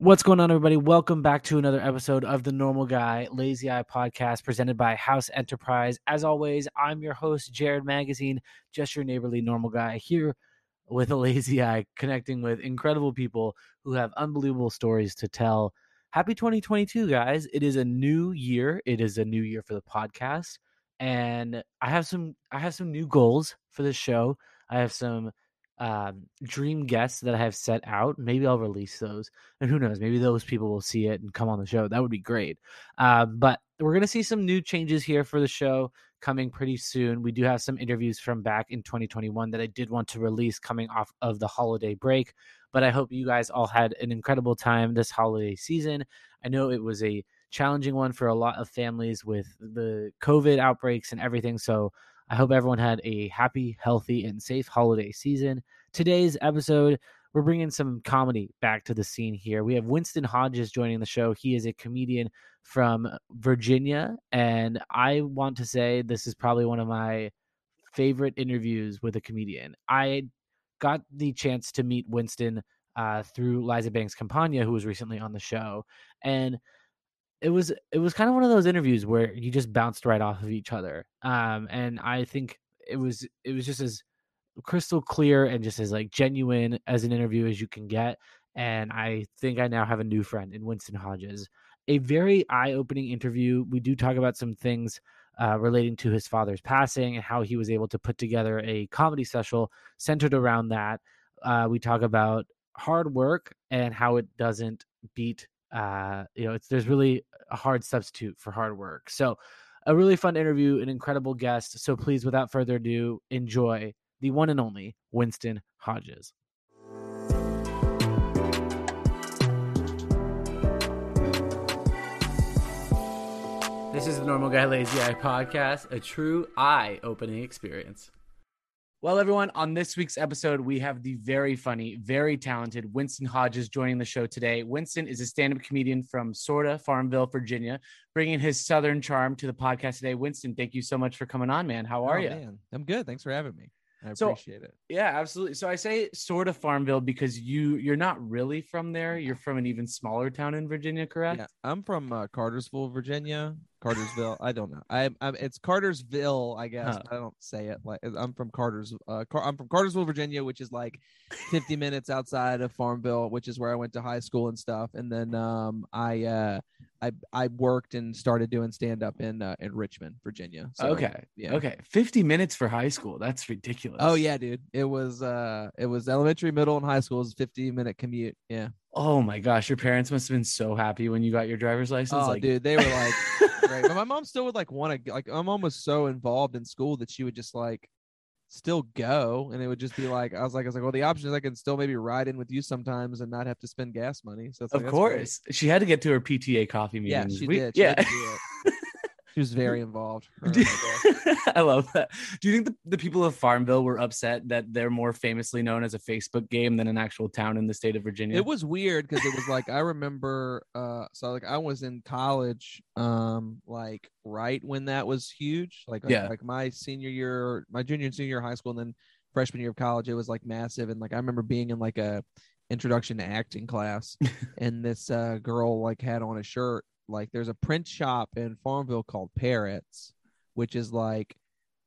What's going on, everybody? Welcome back to another episode of the Normal Guy Lazy Eye podcast presented by House Enterprise. As always, I'm your host, Jared Magazine, just your neighborly normal guy here with a lazy eye, connecting with incredible people who have unbelievable stories to tell. Happy 2022, guys. It is a new year. It is a new year for the podcast. And I have some I have some new goals for this show. I have some um, dream guests that I have set out. Maybe I'll release those, and who knows? Maybe those people will see it and come on the show. That would be great. Uh, but we're gonna see some new changes here for the show coming pretty soon. We do have some interviews from back in 2021 that I did want to release coming off of the holiday break. But I hope you guys all had an incredible time this holiday season. I know it was a challenging one for a lot of families with the COVID outbreaks and everything. So I hope everyone had a happy, healthy, and safe holiday season. Today's episode, we're bringing some comedy back to the scene here. We have Winston Hodges joining the show. He is a comedian from Virginia, and I want to say this is probably one of my favorite interviews with a comedian. I got the chance to meet Winston uh, through Liza Banks Campagna, who was recently on the show, and it was it was kind of one of those interviews where you just bounced right off of each other. Um, and I think it was it was just as crystal clear and just as like genuine as an interview as you can get. And I think I now have a new friend in Winston Hodges. A very eye-opening interview. We do talk about some things uh, relating to his father's passing and how he was able to put together a comedy special centered around that. Uh, we talk about hard work and how it doesn't beat uh, you know, it's there's really a hard substitute for hard work. So, a really fun interview, an incredible guest. So, please, without further ado, enjoy the one and only Winston Hodges. This is the Normal Guy Lazy Eye podcast, a true eye opening experience. Well, everyone, on this week's episode, we have the very funny, very talented Winston Hodges joining the show today. Winston is a stand up comedian from Sorta, Farmville, Virginia, bringing his Southern charm to the podcast today. Winston, thank you so much for coming on, man. How are oh, you? Man. I'm good. Thanks for having me. I So- appreciate it. Yeah, absolutely. So I say sort of Farmville because you you're not really from there. You're from an even smaller town in Virginia, correct? Yeah, I'm from uh, Cartersville, Virginia. Cartersville. I don't know. I, I'm. It's Cartersville, I guess. Huh. I don't say it like I'm from Carters. Uh, Car- I'm from Cartersville, Virginia, which is like 50 minutes outside of Farmville, which is where I went to high school and stuff. And then um, I uh, I I worked and started doing stand up in uh, in Richmond, Virginia. So, okay. Yeah. Okay. 50 minutes for high school. That's ridiculous. Oh yeah, dude. It was uh, it was elementary, middle, and high school. It was a 50 minute commute. Yeah. Oh my gosh. Your parents must have been so happy when you got your driver's license. Oh, like, dude, they were like, great. But my mom still would like want to like my mom was so involved in school that she would just like still go and it would just be like I was like I was like well the option is I can still maybe ride in with you sometimes and not have to spend gas money so it's like, of that's great. course. She had to get to her PTA coffee yeah meetings. she We- did she yeah. had to do it. She was very involved her Do- and my dad. I love that. Do you think the, the people of Farmville were upset that they're more famously known as a Facebook game than an actual town in the state of Virginia? it was weird because it was like I remember uh so like I was in college um like right when that was huge like like, Yeah. like my senior year my junior and senior year of high school and then freshman year of college it was like massive and like I remember being in like a introduction to acting class and this uh girl like had on a shirt like there's a print shop in Farmville called Parrots which is like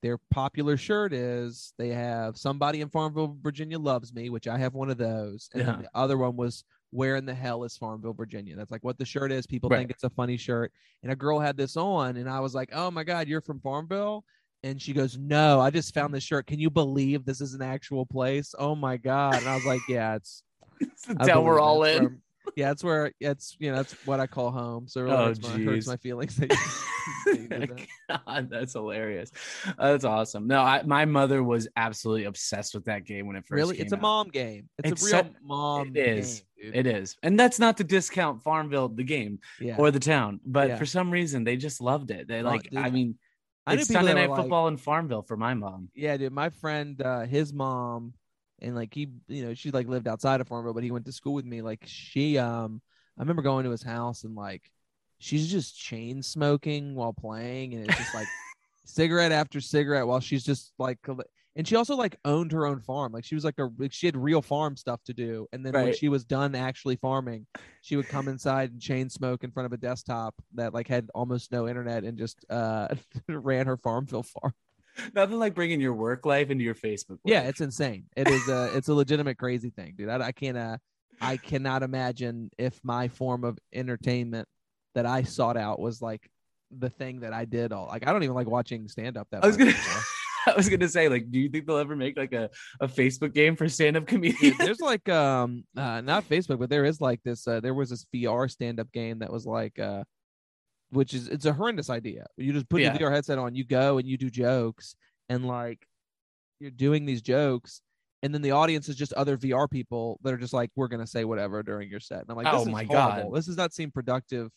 their popular shirt is they have somebody in Farmville, Virginia loves me, which I have one of those. And Yeah. the other one was where in the hell is Farmville, Virginia? That's like what the shirt is. People Right. think it's a funny shirt. And a girl had this on, and I was like, Oh my God, you're from Farmville? And she goes, No, I just found this shirt. Can you believe this is an actual place? Oh my God. And I was like, Yeah, it's It's the town we're all in. where- yeah, that's where it's you know, that's what I call home. So it really Oh, hurts, my, hurts my feelings. that you- that you that. God, that's hilarious. That's awesome. No, I, my mother was absolutely obsessed with that game when it first really, it's a mom game. It's, It's a real so- mom. it is. game. It is, and that's not to discount Farmville, the game yeah. or the town, but Yeah. for some reason they just loved it. They Oh, like, dude, I mean, I it's Sunday night were like- football in Farmville for my mom. Yeah, dude. My friend, uh, his mom, and like he, you know, she like lived outside of Farmville, but he went to school with me. Like she, um, I remember going to his house and like she's just chain smoking while playing, and it's just like cigarette after cigarette while she's just like, and she also like owned her own farm. Like she was like a like she had real farm stuff to do. And then when she was done actually farming, she would come inside and chain smoke in front of a desktop that like had almost no internet and just uh ran her Farmville farm. Nothing like bringing your work life into your Facebook. Yeah, it's insane. It is a it's a legitimate crazy thing, dude. I, I can't uh, I cannot imagine if my form of entertainment that I sought out was like the thing that I did all like I don't even like watching stand up that I was gonna- I was gonna say, like, do you think they'll ever make like a, a Facebook game for stand-up Dude, comedians? there's like um uh not Facebook, but there is like this uh there was this VR stand up game that was like uh which is it's a horrendous idea. You just put Yeah. your VR headset on, you go and you do jokes and like you're doing these jokes and then the audience is just other VR people that are just like, we're gonna say whatever during your set. And I'm like, this Oh is my horrible. God. This does not seem productive.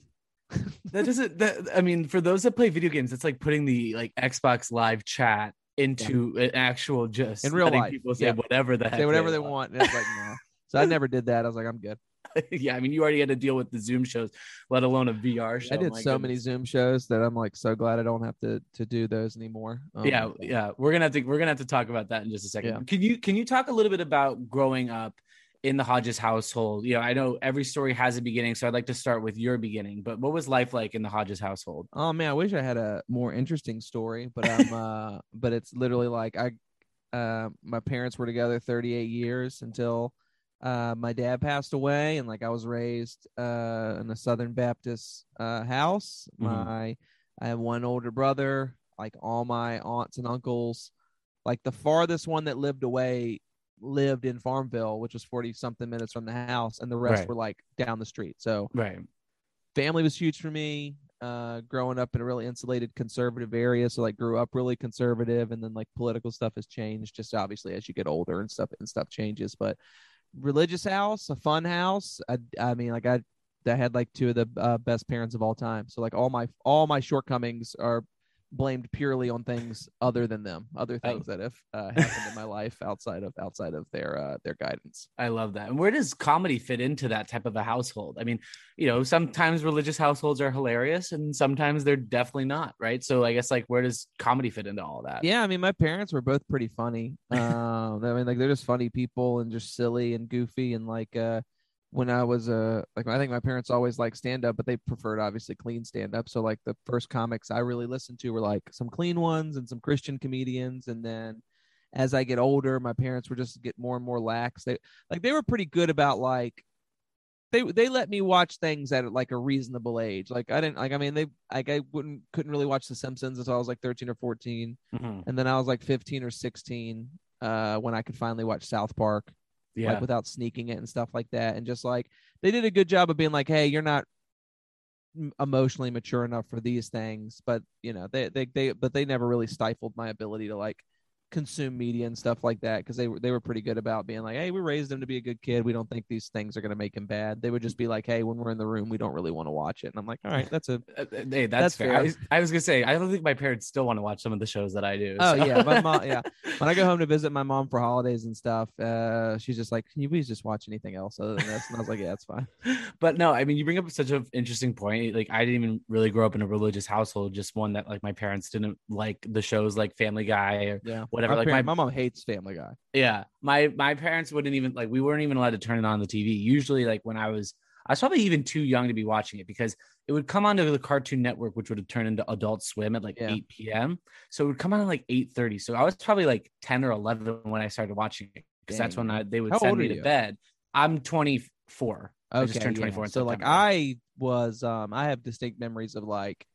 that doesn't. That I mean, for those that play video games, it's like putting the like Xbox Live chat into an actual just In real life, People say yeah. whatever the heck Say whatever they want. And it's like, no. So I never did that. I was like, I'm good. yeah, I mean, you already had to deal with the Zoom shows, let alone a VR show. I did My so many. Zoom shows that I'm like so glad I don't have to to do those anymore. Um, yeah, yeah, we're gonna have to we're gonna have to talk about that in just a second. Yeah. Can you can you talk a little bit about growing up in the Hodges household? You know, I know every story has a beginning, so I'd like to start with your beginning. But what was life like in the Hodges household? Oh man, I wish I had a more interesting story, but I'm uh but it's literally like I uh my parents were together 38 years until uh my dad passed away and like I was raised uh in a Southern Baptist uh house. Mhm. My I have one older brother, like all my aunts and uncles, like the farthest one that lived away lived in Farmville, which was 40 something minutes from the house and the rest Right. were like down the street. So Right. family was huge for me uh growing up in a really insulated conservative area so like grew up really conservative and then like political stuff has changed just obviously as you get older and stuff and stuff changes but religious house a fun house. I i mean like i I had like two of the uh, best parents of all time. So like all my all my shortcomings are blamed purely on things other than them other Oh. things that have uh, happened in my life outside of outside of their uh their guidance I love that. And where does comedy fit into that type of a household? I mean, you know, sometimes religious households are hilarious and sometimes they're definitely not, right? So I guess like where does comedy fit into all that? Yeah, I mean, my parents were both pretty funny. Um, I mean, like they're just funny people and just silly and goofy. And like, uh, when I was uh, like, I think my parents always liked stand up, but they preferred obviously clean stand up. So like, the first comics I really listened to were like some clean ones and some Christian comedians. And then as I get older, my parents were just get more and more lax. They like they were pretty good about like. They, they let me watch things at like a reasonable age. Like I didn't like I mean they like I wouldn't couldn't really watch The Simpsons until I was like thirteen or fourteen Mhm. and then I was like 15 or 16 uh, when I could finally watch South Park, Yeah. like without sneaking it and stuff like that. And just like they did a good job of being like, hey, you're not emotionally mature enough for these things, but you know, they they they but they never really stifled my ability to like consume media and stuff like that because they were they were pretty good about being like, hey, we raised him to be a good kid. We don't think these things are gonna make him bad. They would just be like, hey, when we're in the room, we don't really want to watch it. And I'm like, all right, that's a Uh, Hey, that's, That's fair. fair. I, was, I was gonna say I don't think my parents still want to watch some of the shows that I do. Oh yeah, my mom. Yeah, when I go home to visit my mom for holidays and stuff, uh, she's just like, "Can you please just watch anything else other than this?" And I was like, "Yeah, that's fine." but no, I mean, you bring up such an interesting point. Like, I didn't even really grow up in a religious household, just one that like my parents didn't like the shows like Family Guy or Yeah, whatever. My, like parent- my, my mom hates Family Guy. yeah, my my parents wouldn't even like we weren't even allowed to turn it on the TV. Usually, like when I was, I was probably even too young to be watching it because it would come onto the Cartoon Network, which would have turned into Adult Swim at like Yeah. 8 p.m. So it would come on at like 8:30. So I was probably like 10 or 11 when I started watching it because that's when I, they would How send me to you? bed. I'm 24. I Okay, just turned 24 in So like, I was, um, I have distinct memories of like,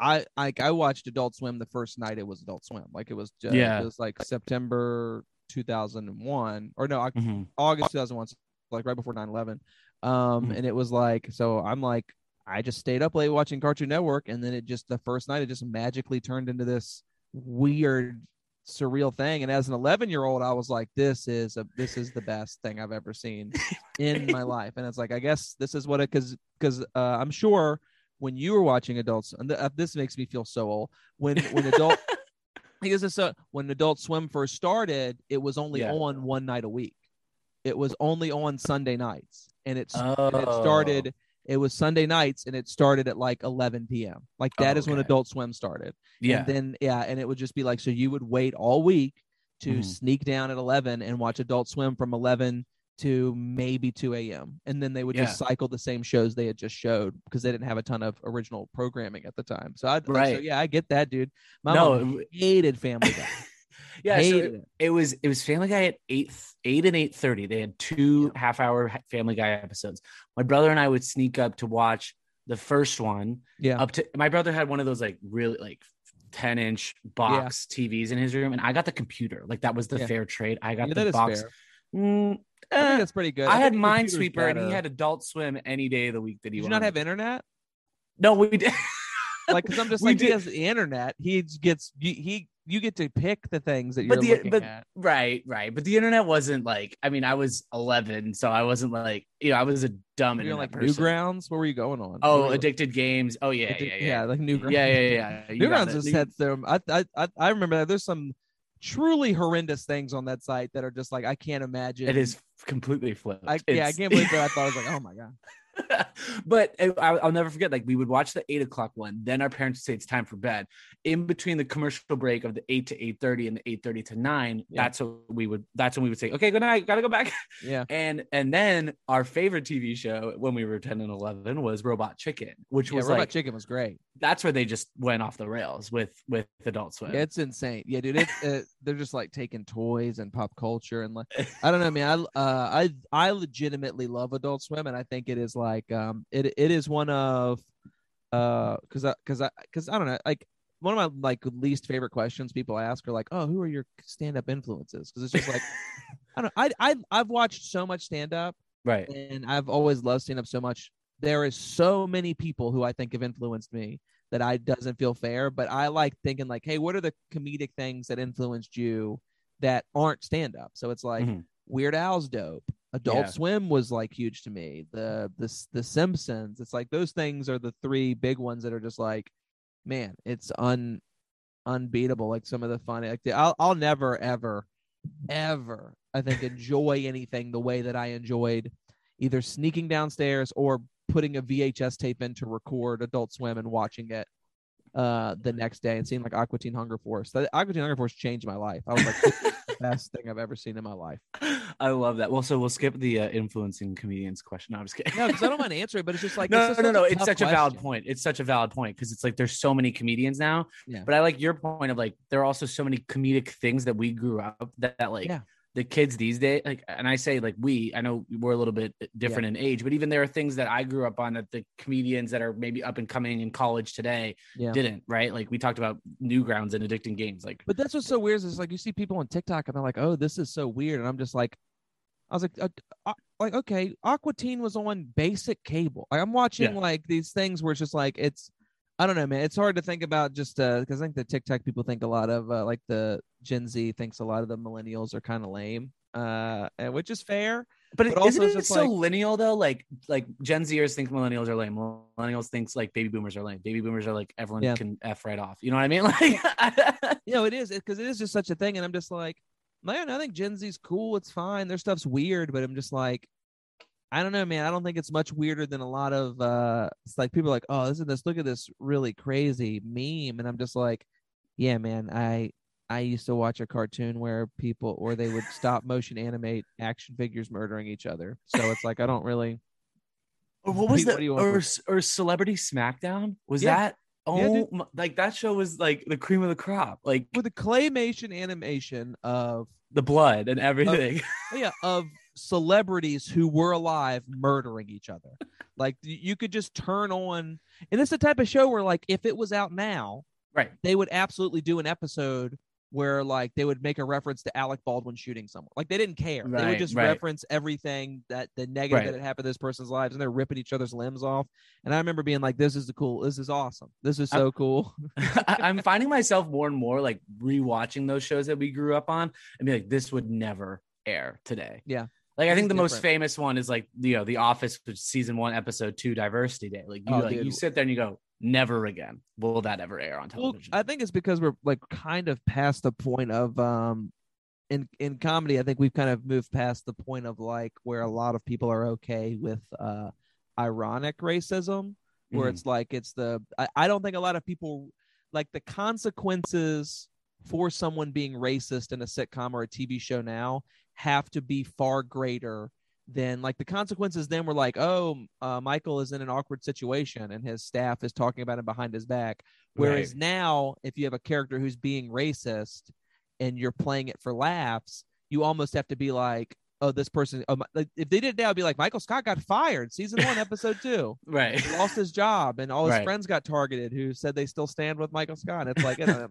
I like I watched Adult Swim the first night it was Adult Swim. Like it was, just, Yeah. it was like September 2001 or no, Mhm. August 2001, like right before 9 11. Um, Mhm. and it was like, so I'm like, I just stayed up late watching Cartoon Network, and then it just the first night it just magically turned into this weird, surreal thing. And as an 11 year old, I was like, this is a this is the best thing I've ever seen in my life. And it's like, I guess this is what it because because uh, I'm sure when you were watching adults, and uh, this makes me feel so old when when adult. Because it's a, when Adult Swim first started, it was only Yeah. on one night a week. It was only on Sunday nights, and it's and it Oh. started. It was Sunday nights, and it started at like 11 p.m. Like that Oh, is when. Adult Swim started. Yeah. And then yeah, and it would just be like so you would wait all week to Mhm. sneak down at 11 and watch Adult Swim from 11 to maybe 2 a.m. And then they would just cycle the same shows they had just showed because they didn't have a ton of original programming at the time. So I, so Right. yeah, I get that, dude. My No, mom hated Family Guy. yeah, so hated it, it. it was it was Family Guy at eight eight and eight thirty. They had two half hour Family Guy episodes. My brother and I would sneak up to watch the first one. Yeah. Up to my brother had one of those like really like ten inch box TVs in his room, and I got the computer. Like that was the Yeah. fair trade. I got Yeah, the box. fair. Mm, I eh, think that's pretty good. I had think the Minesweeper, and he had Adult Swim any day of the week that he Did you not have internet? No, we did. Like, because I'm just We like, he has the internet. He gets you, he you get to pick the things that you're But the- looking but- at. Right, right. But the internet wasn't like I mean, I was 11, so I wasn't like you know, I was a dumb Were you on, internet like person. Newgrounds. What were you going on? Oh, were addicted games. Oh yeah, Addic- yeah, yeah. like Newgrounds. Yeah, yeah, yeah. You got Newgrounds it. just You- had them. I, I I I remember that. There's some truly horrendous things on that site that are just like I can't imagine. It is completely flipped. I, yeah, I can't believe that. I thought I was like, oh my god. but I- I'll, I'll never forget. Like we would watch the eight o'clock one, then our parents would say it's time for bed. In between the commercial break of the eight to eight thirty and the eight thirty to nine, Yeah. that's what we would. That's when we would say, "Okay, good night, gotta go back." Yeah. And and then our favorite TV show when we were ten and eleven was Robot Chicken, which Yeah, was Robot like Chicken was great. that's where they just went off the rails with with Adult Swim. Yeah, it's insane. Yeah, dude. It, uh, they're just like taking toys and pop culture and like I don't know, man. I uh I I legitimately love Adult Swim, and I think it is like um it it is one of uh because I because I because I don't know like one of my like least favorite questions people ask are like oh who are your stand up influences because it's just like I don't I I I've watched so much stand up right. and I've always loved stand up so much. There is so many people who I think have influenced me that I doesn't feel fair, but I like thinking like, hey, what are the comedic things that influenced you that aren't stand up? So it's like Mhm. Weird Al's dope. Adult Yeah. Swim was like huge to me. The the the Simpsons. It's like those things are the three big ones that are just like, man, it's un unbeatable. Like some of the funny. Like the, I'll I'll never ever ever I think enjoy anything the way that I enjoyed either sneaking downstairs or putting a VHS tape in to record Adult Swim and watching it uh the next day and seeing like Aqua Teen Hunger Force. That Aqua Teen Hunger Force changed my life. I was like this is the best thing I've ever seen in my life. I love that. Well, so we'll skip the uh, influencing comedians question. No, I'm just kidding. No, because I don't mind answering, but it's just like no, it's no, just no, no. It's such a valid point. It's such a valid point because it's like there's so many comedians now. Yeah. But I like your point of like there are also so many comedic things that we grew up that, that like Yeah. The kids these days like and I say like we I know we're a little bit different in age, but even there are things that I grew up on that the comedians that are maybe up and coming in college today Yeah. didn't, right? Like we talked about Newgrounds and addicting games. Like But that's what's so weird is like you see people on TikTok and they're like, "Oh, this is so weird," and I'm just like, I was like, uh, uh, like okay, Aqua Teen was on basic cable. Like, I'm watching Yeah. like these things where it's just like it's, I don't know, man. It's hard to think about just because I think the TikTok people think a lot of uh, like the Gen Z thinks a lot of the millennials are kind of lame, uh, which is fair. But, But also isn't it so like- lineal though? Like like Gen Zers think millennials are lame. Millennials thinks like baby boomers are lame. Baby boomers are like everyone Yeah. can f right off. You know what I mean? Like You know, it is because it is just such a thing, and I'm just like, man, I think Gen Z's cool. It's fine. Their stuff's weird, but I'm just like, I don't know, man. I don't think it's much weirder than a lot of. uh It's like people are like, oh, this is this. Look at this really crazy meme, and I'm just like, yeah, man. I I used to watch a cartoon where people or they would stop motion animate action figures murdering each other. So it's like I don't really. Or what was What the do you want or, or Celebrity Smackdown? Was Yeah. that oh Yeah, like that show was like the cream of the crop, like With the claymation animation of the blood and everything. yeah of celebrities who were alive murdering each other like you could just turn on and it's the type of show where like if it was out now right. they would absolutely do an episode where like they would make a reference to Alec Baldwin shooting someone. Like they didn't care. they would just right. reference everything that the negative Right. that had happened in this person's lives, and they're ripping each other's limbs off. And I remember being like, "This is the cool. This is awesome. This is so cool." I, I'm finding myself more and more like rewatching those shows that we grew up on and be like, this would never air today. Yeah. Like I think the most famous one is like you know The Office which season one, episode two, Diversity Day. Like you Oh, like dude. you sit there and you go, never again will that ever air on Well, television. I think it's because we're like kind of past the point of um in in comedy, I think we've kind of moved past the point of like where a lot of people are okay with uh ironic racism, where Mhm. it's like it's the I, I don't think a lot of people like the consequences for someone being racist in a sitcom or a TV show now have to be far greater than like the consequences then were like oh uh, michael is in an awkward situation and his staff is talking about him behind his back whereas Right. now if you have a character who's being racist and you're playing it for laughs you almost have to be like oh this person oh, like if they did it now it'd be like michael scott got fired season one episode two Right. he lost his job and all his Right. friends got targeted who said they still stand with Michael Scott. It's like, you know,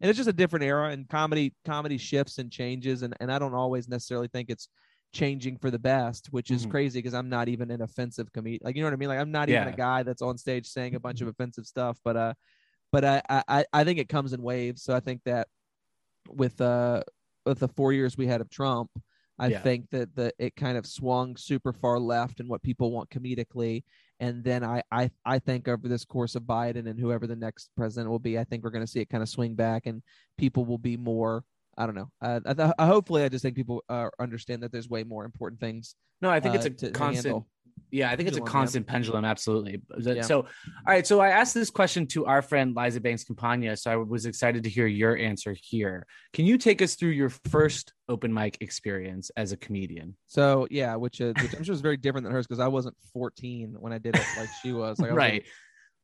and it's just a different era and comedy comedy shifts and changes and, and I don't always necessarily think it's changing for the best, which is Mhm. crazy because I'm not even an offensive comedian. Like you know what I mean? Like I'm not even a guy that's on stage saying a bunch of offensive stuff, but uh but I, I I think it comes in waves. So I think that with uh with the four years we had of Trump, I Yeah. think that the it kind of swung super far left in what people want comedically. And then I, I I think over this course of Biden and whoever the next president will be, I think we're going to see it kind of swing back, and people will be more. I don't know. Uh, I, th- hopefully, I just think people uh, understand that there's way more important things. No, I think it's uh, a to constant. handle. Yeah, I think it's a Pendulum, yeah. constant pendulum. Absolutely. Yeah. So, all right. So I asked this question to our friend Liza Banks Campagna. So I was excited to hear your answer here. Can you take us through your first open mic experience as a comedian? So yeah, which, uh, which I'm sure is very different than hers because I wasn't 14 when I did it like she was. Like I was, like, right.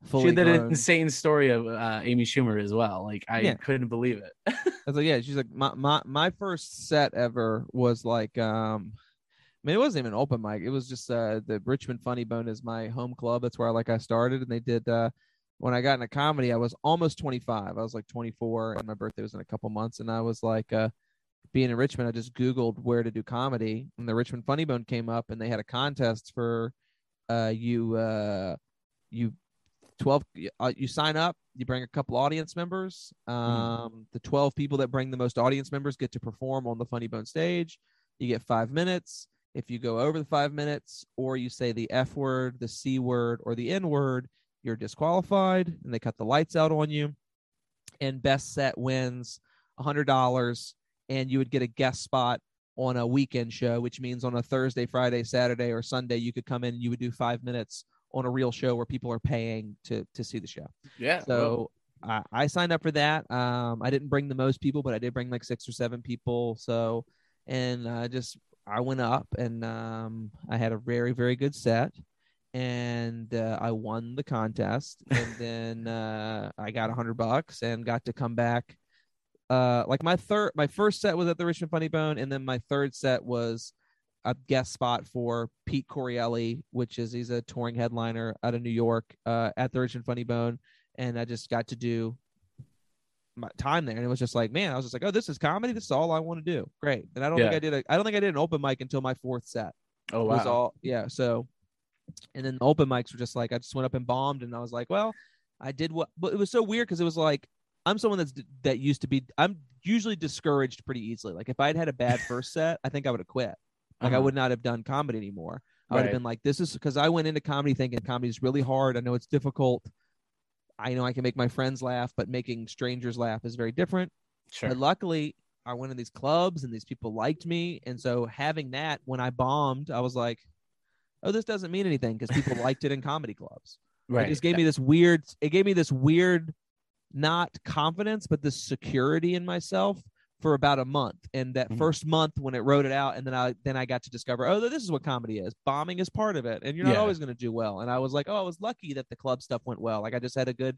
She fully had that grown. insane story of uh, Amy Schumer as well. Like I Yeah. couldn't believe it. I was like, yeah, she's like, my, my, my first set ever was like, um, I mean, it wasn't even open mic. It was just, uh, the Richmond Funny Bone is my home club. That's where like I started. And they did, uh, when I got into comedy, I was almost 25. I was like 24 and my birthday was in a couple months. And I was like, uh, being in Richmond, I just Googled where to do comedy and the Richmond Funny Bone came up and they had a contest for, uh, you, uh, you 12 uh, you sign up you bring a couple audience members um the 12 people that bring the most audience members get to perform on the funny bone stage you get five minutes if you go over the five minutes or you say the f word the c word or the n word you're disqualified and they cut the lights out on you and best set wins $100 and you would get a guest spot on a weekend show which means on a thursday friday saturday or sunday you could come in and you would do five minutes on a real show where people are paying to to see the show. Yeah. So I, I signed up for that. Um, I didn't bring the most people, but I did bring like six or seven people. So and uh, just I went up and um, I had a very very good set, and uh, I won the contest. And then uh, I got a hundred bucks and got to come back. Uh, like my third, my first set was at the Richmond Funny Bone, and then my third set was a guest spot for Pete Correale, which is he's a touring headliner out of New York uh, at the Richmond Funny Bone, and I just got to do my time there, and it was just like, man, I was just like, oh, this is comedy. This is all I want to do. Great, and I don't think I did. A, I don't think I did an open mic until my fourth set. oh Was wow. all yeah. So, and then the open mics were just like I just went up and bombed, and I was like, well, I did what, but it was so weird because it was like I'm someone that's that used to be. I'm usually discouraged pretty easily. Like if I had had a bad first set, I think I would have quit. Like I Uh-huh. would not have done comedy anymore. I would have been like, this is because I went into comedy thinking comedy is really hard. I know it's difficult. I know I can make my friends laugh, but making strangers laugh is very different. Sure. But luckily, I went in these clubs and these people liked me. And so having that when I bombed, I was like, oh, this doesn't mean anything because people liked it in comedy clubs. right. It just gave me this weird, it gave me this weird, not confidence, but this security in myself for about a month. And that Mhm. first month when it wrote it out, and then I then I got to discover, oh, this is what comedy is. Bombing is part of it, and you're not Yeah. always going to do well. And I was like, oh, I was lucky that the club stuff went well. Like I just had a good,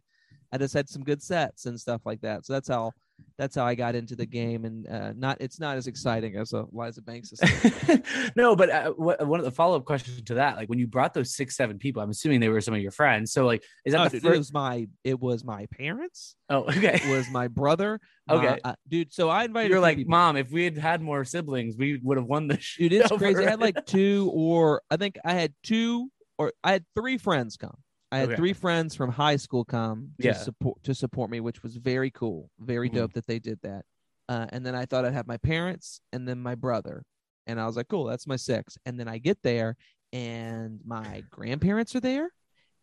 I just had some good sets and stuff like that. So that's how that's how I got into the game. And uh, not it's not as exciting as a Liza Banks. is. no, but uh, what, one of the follow up questions to that, like when you brought those six, seven people, I'm assuming they were some of your friends. So, like, is that oh, the dude, first? it was my it was my parents. oh, okay. It was my brother. Okay. my- uh, dude. So I invited. You're like, people. mom, if we had had more siblings, we would have won the show. dude it's crazy i had like two or i think i had two or i had three friends come i had Okay. three friends from high school come to Yeah. support to support me which was very cool very Mhm. dope that they did that uh, and then i thought i'd have my parents and then my brother and i was like cool that's my six and then i get there and my grandparents are there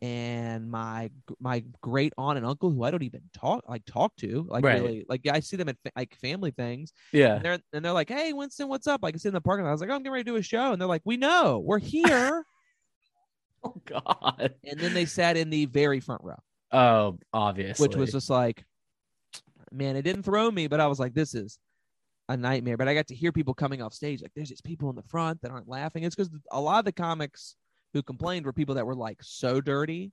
and my my great aunt and uncle who I don't even talk like talk to like Right. really like I see them at fa- like family things yeah. and they're and they're like, "Hey, Winston, what's up?" Like, I see in the parking lot. I was like, oh, "I'm getting ready to do a show," and they're like, "We know, we're here." Oh God. and then they sat in the very front row, Oh, obviously. which was just like, man, it didn't throw me, but I was like, this is a nightmare. But I got to hear people coming off stage like, there's these people in the front that aren't laughing. It's because a lot of the comics who complained were people that were like so dirty.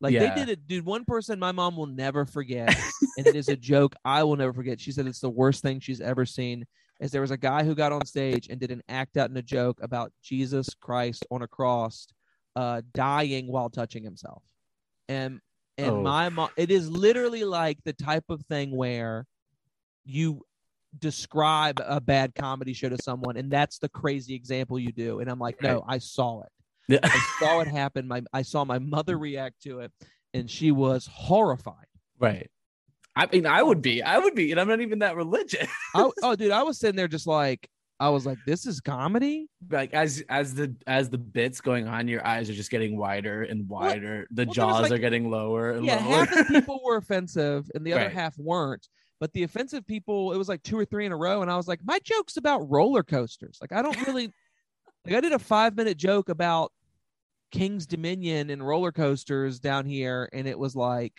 Like Yeah. they did it, dude. One person my mom will never forget, and it is a joke I will never forget. She said it's the worst thing she's ever seen. Is there was a guy who got on stage and did an act out in a joke about Jesus Christ on a cross, uh, dying while touching himself, and and Oh. my mom. It is literally like the type of thing where you describe a bad comedy show to someone, and that's the crazy example you do. And I'm like, no, I saw it. Yeah. I saw it happen. My I saw my mother react to it, and she was horrified. right. I mean, I would be. I would be, and I'm not even that religious. I, oh, dude, I was sitting there just like I was like, this is comedy. like as as the as the bits going on, your eyes are just getting wider and wider. the well, jaws like- are getting lower and Yeah, lower. half the people were offensive, and the other Right. half weren't. But the offensive people, it was like two or three in a row, and I was like, my joke's about roller coasters. Like I don't really like. I did a five minute joke about King's Dominion and roller coasters down here, and it was like.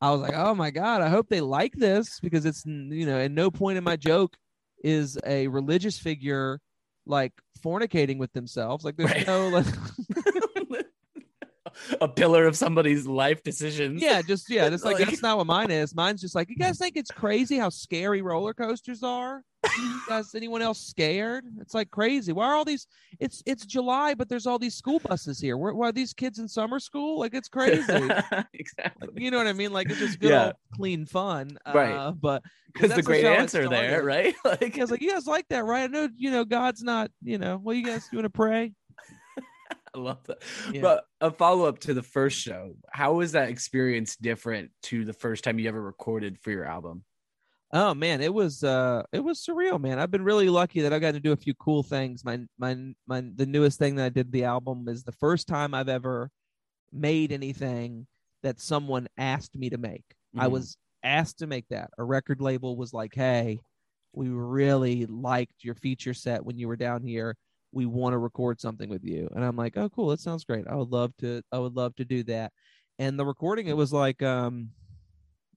I was like, "Oh my god! I hope they like this because it's you know, at no point in my joke is a religious figure like fornicating with themselves. Like, there's Right. no like, a pillar of somebody's life decisions. yeah, just yeah, just like, Like- that's not what mine is. Mine's just like, you guys think it's crazy how scary roller coasters are? Guys, anyone else scared? It's like crazy. Why are all these? It's it's July, but there's all these school buses here. Where, why are these kids in summer school? Like it's crazy. exactly. Like, you know what I mean? Like it's just good Yeah. old clean fun. Right. Uh, but Because the great answer there, right? Like, I was like, you guys like that, right? I know, you know, God's not, you know, well, you guys, you want to pray? I love that. Yeah. But a follow up to the first show, how was that experience different to the first time you ever recorded for your album? Oh man, it was uh it was surreal, man. I've been really lucky that I got to do a few cool things. My my my the newest thing that I did the album is the first time I've ever made anything that someone asked me to make. I Mhm. was asked to make that. A record label was like, "Hey, we really liked your feature set when you were down here. We want to record something with you." And I'm like, "Oh, cool. That sounds great. I would love to I would love to do that." And the recording it was like um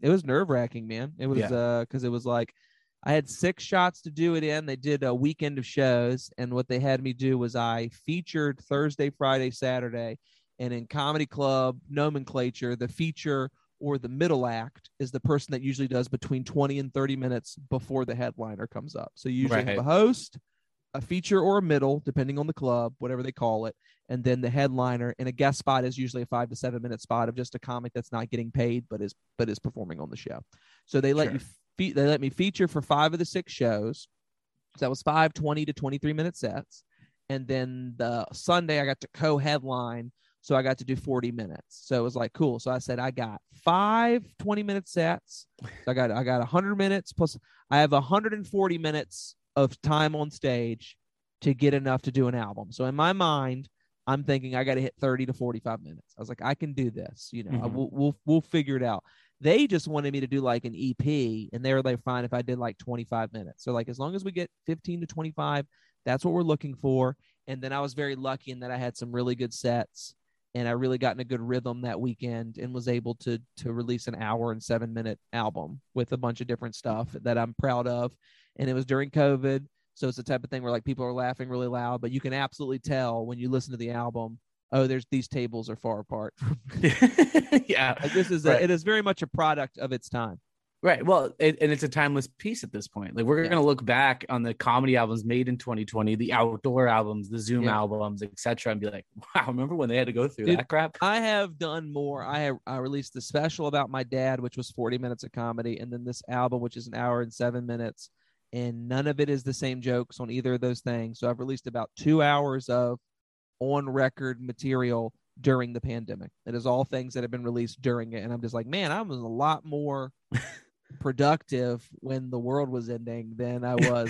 it was nerve-wracking, man. It was Yeah. uh cuz it was like I had six shots to do it in. They did a weekend of shows, and what they had me do was I featured Thursday, Friday, Saturday, and in comedy club nomenclature, the feature or the middle act is the person that usually does between 20 and 30 minutes before the headliner comes up. So you usually have a host, a feature or a middle, depending on the club, whatever they call it, and then the headliner. And a guest spot is usually a five to seven minute spot of just a comic that's not getting paid but is but is performing on the show. So they let you fe- they let me feature for five of the six shows. So that was five 20 to 23 minute sets. And then the Sunday I got to co-headline so I got to do 40 minutes. So it was like cool. So I said I got five 20 minute sets. So I got I got 100 minutes plus I have 140 minutes of time on stage to get enough to do an album. So in my mind, I'm thinking I got to hit 30 to 45 minutes. I was like I can do this, you know. I- Mhm. we'll, we'll we'll figure it out. They just wanted me to do like an EP and they were like fine if I did like 25 minutes. So like as long as we get 15 to 25, that's what we're looking for. And then I was very lucky in that I had some really good sets and I really got in a good rhythm that weekend and was able to to release an hour and seven minute album with a bunch of different stuff that I'm proud of. And it was during COVID, so it's the type of thing where like people are laughing really loud, but you can absolutely tell when you listen to the album, oh, there's these tables are far apart. yeah. like this is Right. a, it is very much a product of its time. Right. Well, it, and it's a timeless piece at this point. Like we're Yeah. going to look back on the comedy albums made in 2020, the outdoor albums, the Zoom Yeah. albums, etc., and be like, "Wow, remember when they had to go through Dude, that crap?" I have done more. I have I released the special about my dad, which was 40 minutes of comedy, and then this album, which is an hour and seven minutes, and none of it is the same jokes on either of those things. So I've released about two hours of on record material during the pandemic. It is all things that have been released during it, and I'm just like, man, I was a lot more productive when the world was ending than I was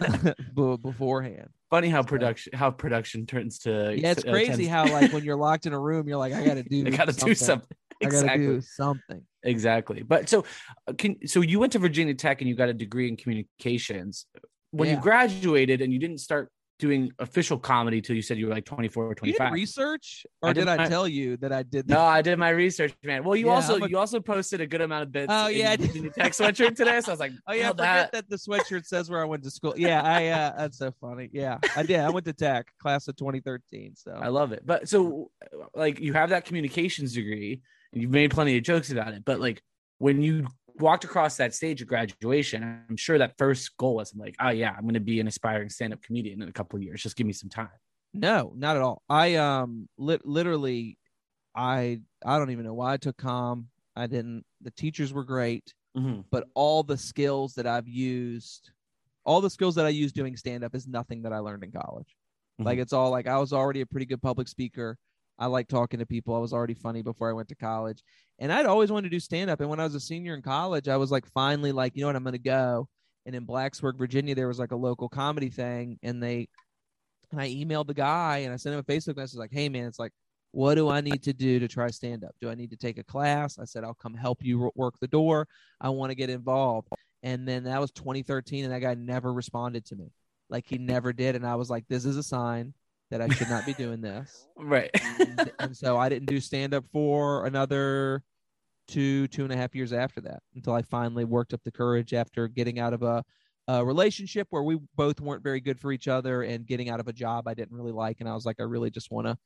be- beforehand. Funny how So- production how production turns to Yeah, it's uh, crazy tends- how like when you're locked in a room, you're like, I got to do, I got to do something. I got to Exactly. do something. Exactly. But so uh, can so you went to Virginia Tech and you got a degree in communications. When Yeah. you graduated and you didn't start doing official comedy till you said you were like 24 or You 25. did research, or I did, did I tell you that I did? that? no, I did my research, man. Well, you Yeah, also a- you also posted a good amount of bits. Oh, in- yeah, I in, did. your tech sweatshirt today. So I was like, Oh yeah, forget that. the sweatshirt says where I went to school. Yeah, I uh that's so funny. Yeah, I did. I went to Tech, class of 2013. So I love it. But so, like, you have that communications degree, and you've made plenty of jokes about it. But like, when you walked across that stage of graduation, I'm sure that first goal wasn't like, oh yeah, I'm going to be an aspiring stand-up comedian in a couple of years. Just give me some time. no, not at all. I um lit literally, I I don't even know why I took com. I didn't. The teachers were great, Mm-hmm. but all the skills that I've used, all the skills that I used doing stand up is nothing that I learned in college. Like Mhm. it's all like I was already a pretty good public speaker. I like talking to people. I was already funny before I went to college. And I'd always wanted to do stand up. And when I was a senior in college, I was like finally like, you know what, I'm gonna go. And in Blacksburg, Virginia, there was like a local comedy thing, and they and I emailed the guy and I sent him a Facebook message like, hey man, it's like, what do I need to do to try stand up? Do I need to take a class? I said, I'll come help you work the door. I want to get involved. And then that was 2013, and that guy never responded to me. Like he never did. And I was like, this is a sign that I should not be doing this. Right. And, and so I didn't do stand up for another two, two and a half years after that until I finally worked up the courage after getting out of a, a relationship where we both weren't very good for each other and getting out of a job I didn't really like. And I was like, I really just want to.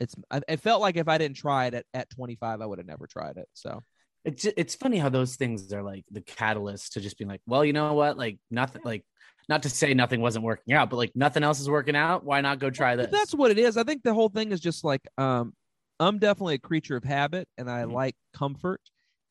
It's. I, it felt like if I didn't try it at, at 25, I would have never tried it. So it's it's funny how those things are like the catalyst to just being like, well, you know what, like nothing, like not to say nothing wasn't working out, but like nothing else is working out. Why not go try this? That's what it is. I think the whole thing is just like um I'm definitely a creature of habit and I Mhm. like comfort.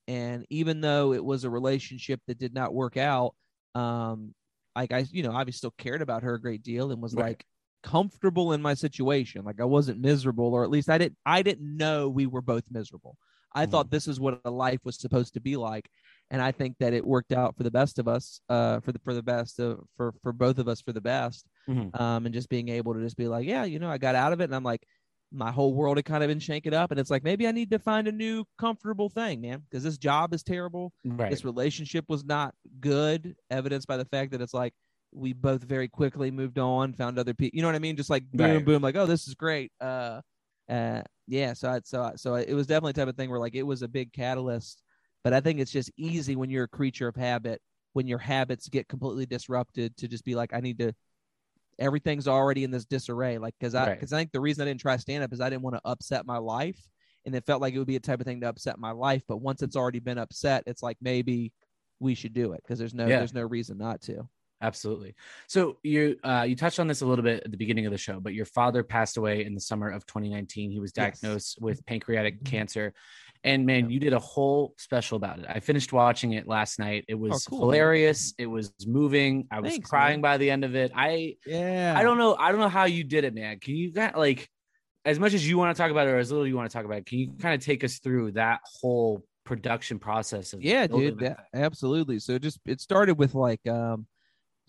And even though it was a relationship that did not work out, um like I you know, I still cared about her a great deal and was Right. like comfortable in my situation. Like I wasn't miserable or at least I didn't I didn't know we were both miserable. I Mhm. thought this is what a life was supposed to be like. And I think that it worked out for the best of us, uh, for the for the best of for for both of us for the best Mhm. um, and just being able to just be like, yeah, you know, I got out of it, and I'm like, my whole world had kind of been shaken up, and it's like maybe I need to find a new comfortable thing, man, because this job is terrible. right. This relationship was not good, evidenced by the fact that it's like we both very quickly moved on, found other people. You know what I mean? Just like boom, Right. boom, like oh, this is great. Uh, uh, yeah. So, I, so, I- so I- it was definitely the type of thing where like it was a big catalyst. But I think it's just easy when you're a creature of habit, when your habits get completely disrupted, to just be like, I need to. Everything's already in this disarray, like because I Right. because I think the reason I didn't try stand up is I didn't want to upset my life, and it felt like it would be a type of thing to upset my life. But once it's already been upset, it's like maybe we should do it because there's no Yeah. there's no reason not to. Absolutely. So you uh, you touched on this a little bit at the beginning of the show, but your father passed away in the summer of 2019. He was Yes. diagnosed with pancreatic Mhm. cancer, and man, Yeah. you did a whole special about it. I finished watching it last night. It was Oh, cool, man. hilarious. It was moving. I was Thanks, crying man. by the end of it. I Yeah, I don't know. I don't know how you did it, man. Can you got like as much as you want to talk about it or as little you want to talk about it? Can you kind of take us through that whole production process of Yeah, dude, that, absolutely. So just it started with like um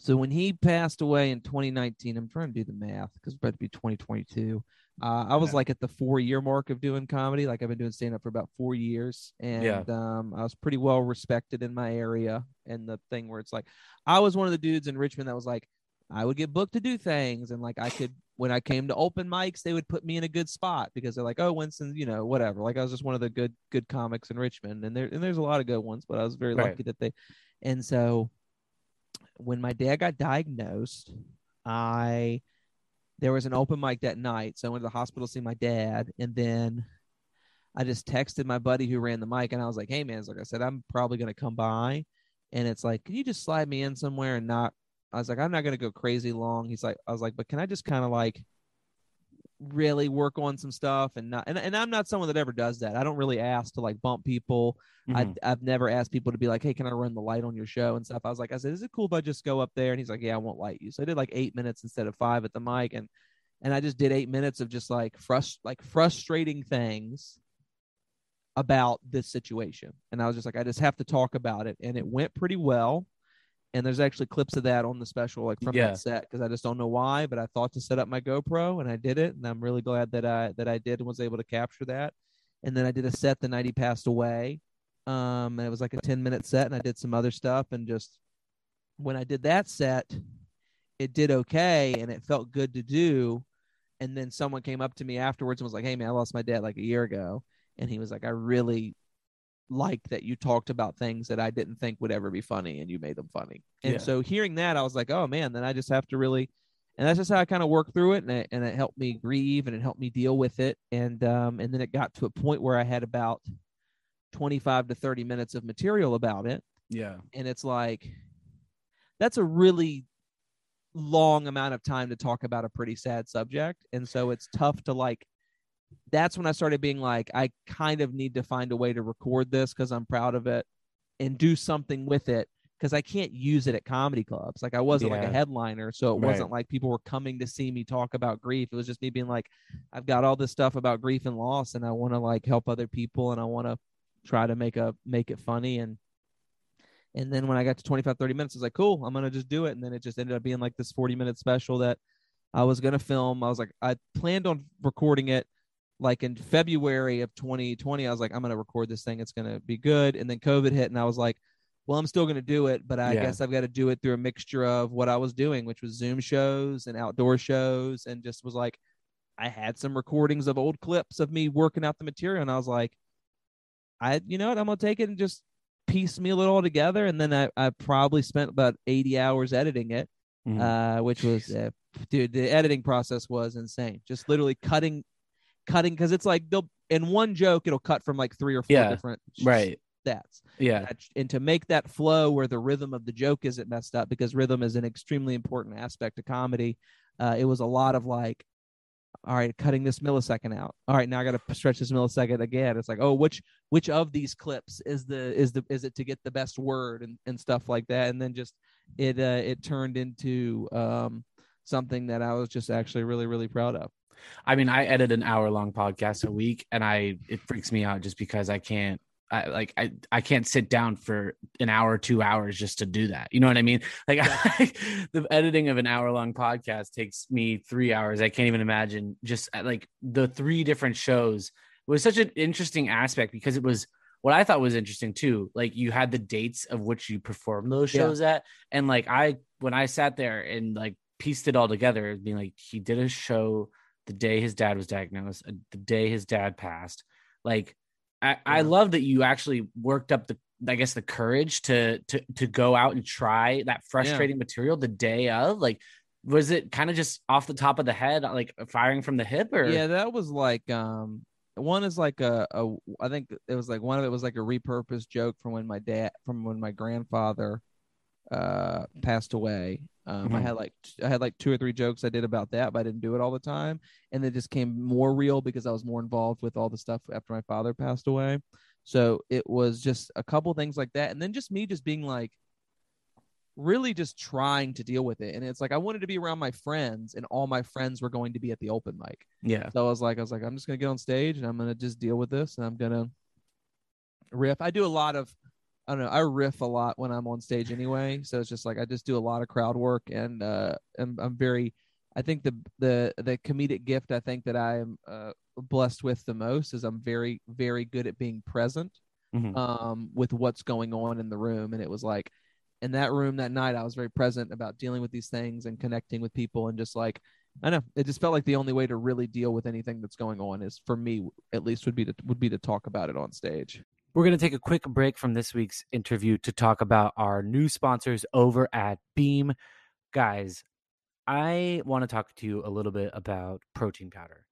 so when he passed away in 2019, I'm trying to do the math because it's about to be 2022. Uh, I was Yeah. like at the four year mark of doing comedy. Like I've been doing stand up for about four years, and Yeah. um, I was pretty well respected in my area. And the thing where it's like, I was one of the dudes in Richmond that was like, I would get booked to do things, and like I could when I came to open mics, they would put me in a good spot because they're like, oh, Winston, you know, whatever. Like I was just one of the good good comics in Richmond, and there and there's a lot of good ones, but I was very Right. lucky that they. And so, when my dad got diagnosed, I there was an open mic that night, so I went to the hospital to see my dad, and then I just texted my buddy who ran the mic, and I was like, "Hey man, like I said, I'm probably gonna come by, and it's like, can you just slide me in somewhere and not?" I was like, "I'm not gonna go crazy long." He's like, "I was like, but can I just kind of like." Really work on some stuff and not and, and i'm not someone that ever does that i don't really ask to like bump people Mhm. I, I've never asked people to be like, "Hey, can I run the light on your show?" and stuff. I was like, "I said, is it cool if I just go up there?" And he's like, "Yeah, I won't light you." So I did like eight minutes instead of five at the mic, and and I just did eight minutes of just like frust like frustrating things about this situation. And I was just like, I just have to talk about it, and it went pretty well. And there's actually clips of that on the special, like from Yeah. that set, because I just don't know why, but I thought to set up my GoPro, and I did it, and I'm really glad that I that I did and was able to capture that. And then I did a set the night he passed away, um, and it was like a 10 minute set, and I did some other stuff, and just when I did that set, it did okay and it felt good to do. And then someone came up to me afterwards and was like, Hey man, I lost my dad like a year ago. And he was like, I really like that you talked about things that I didn't think would ever be funny and you made them funny. And Yeah. so hearing that, I was like, oh man, then I just have to really, and that's just how I kind of worked through it. And it, and it helped me grieve and it helped me deal with it. And, um, and then it got to a point where I had about 25 to 30 minutes of material about it. Yeah. And it's like, that's a really long amount of time to talk about a pretty sad subject. And so it's tough to like, that's when I started being like, I kind of need to find a way to record this because I'm proud of it and do something with it because I can't use it at comedy clubs. Like I wasn't like a headliner, so it Right. wasn't like people were coming to see me talk about grief. It was just me being like, I've got all this stuff about grief and loss, and I want to like help other people, and I want to try to make a make it funny and and then when I got to 25 30 minutes I was like cool I'm going to just do it and then it just ended up being like this 40 minute special that I was going to film I was like I planned on recording it like in February of 2020 I was like I'm going to record this thing. It's going to be good. And then covid hit and I was like well I'm still going to do it but I Yeah. guess I've got to do it through a mixture of what I was doing which was Zoom shows and outdoor shows and just was like I had some recordings of old clips of me working out the material and I was like I you know what? I'm going to take it and just piecemeal it all together. And then I, I probably spent about 80 hours editing it Mhm. uh, which was uh, dude the editing process was insane. Just literally cutting cutting because it's like they'll in one joke it'll cut from like three or four Yeah, different right. stats. Yeah. And to make that flow where the rhythm of the joke isn't messed up because rhythm is an extremely important aspect of comedy uh, it was a lot of like all right cutting this millisecond out. All right now i gotta stretch this millisecond again. It's like oh which which of these clips is the is the is it to get the best word and, and stuff like that? And then just it uh it turned into um something that i was just actually really really proud of I mean, I edit an hour long podcast a week, and I it freaks me out just because I can't. I like I I can't sit down for an hour, two hours just to do that. You know what I mean? Like the editing of an hour long podcast takes me three hours. I can't even imagine just uh, like the three different shows was such an interesting aspect because it was what I thought was interesting too. Like you had the dates of which you performed those Yeah. shows at, and like I when I sat there and like pieced it all together, being like he did a show the day his dad was diagnosed, uh, the day his dad passed. Like, I, I love that you actually worked up the, I guess, the courage to to to go out and try that frustrating material the day of. Like, was it kind of just off the top of the head, like firing from the hip, or yeah that was like um one is like a, a i think it was like one of it was like a repurposed joke from when my dad from when my grandfather uh passed away. Um i Mhm. had like i had like two or three jokes i did about that but i didn't do it all the time. And it just came more real because i was more involved with all the stuff after my father passed away. So it was just a couple things like that. And then just me just being like really just trying to deal with it. And it's like i wanted to be around my friends and all my friends were going to be at the open mic. Yeah, so I was like, I was like, I'm just gonna get on stage and I'm gonna just deal with this and I'm gonna riff. I do a lot of, I don't know, I riff a lot when I'm on stage anyway. So it's just like I just do a lot of crowd work and uh, I'm, I'm very, I think the the the comedic gift I think that I am uh, blessed with the most is I'm very very good at being present Mhm. um, with what's going on in the room. And it was like in that room that night, I was very present about dealing with these things and connecting with people and just like I know it just felt like the only way to really deal with anything that's going on is for me at least would be to would be to talk about it on stage. We're going to take a quick break from this week's interview to talk about our new sponsors over at Beam. Guys, I want to talk to you a little bit about protein powder.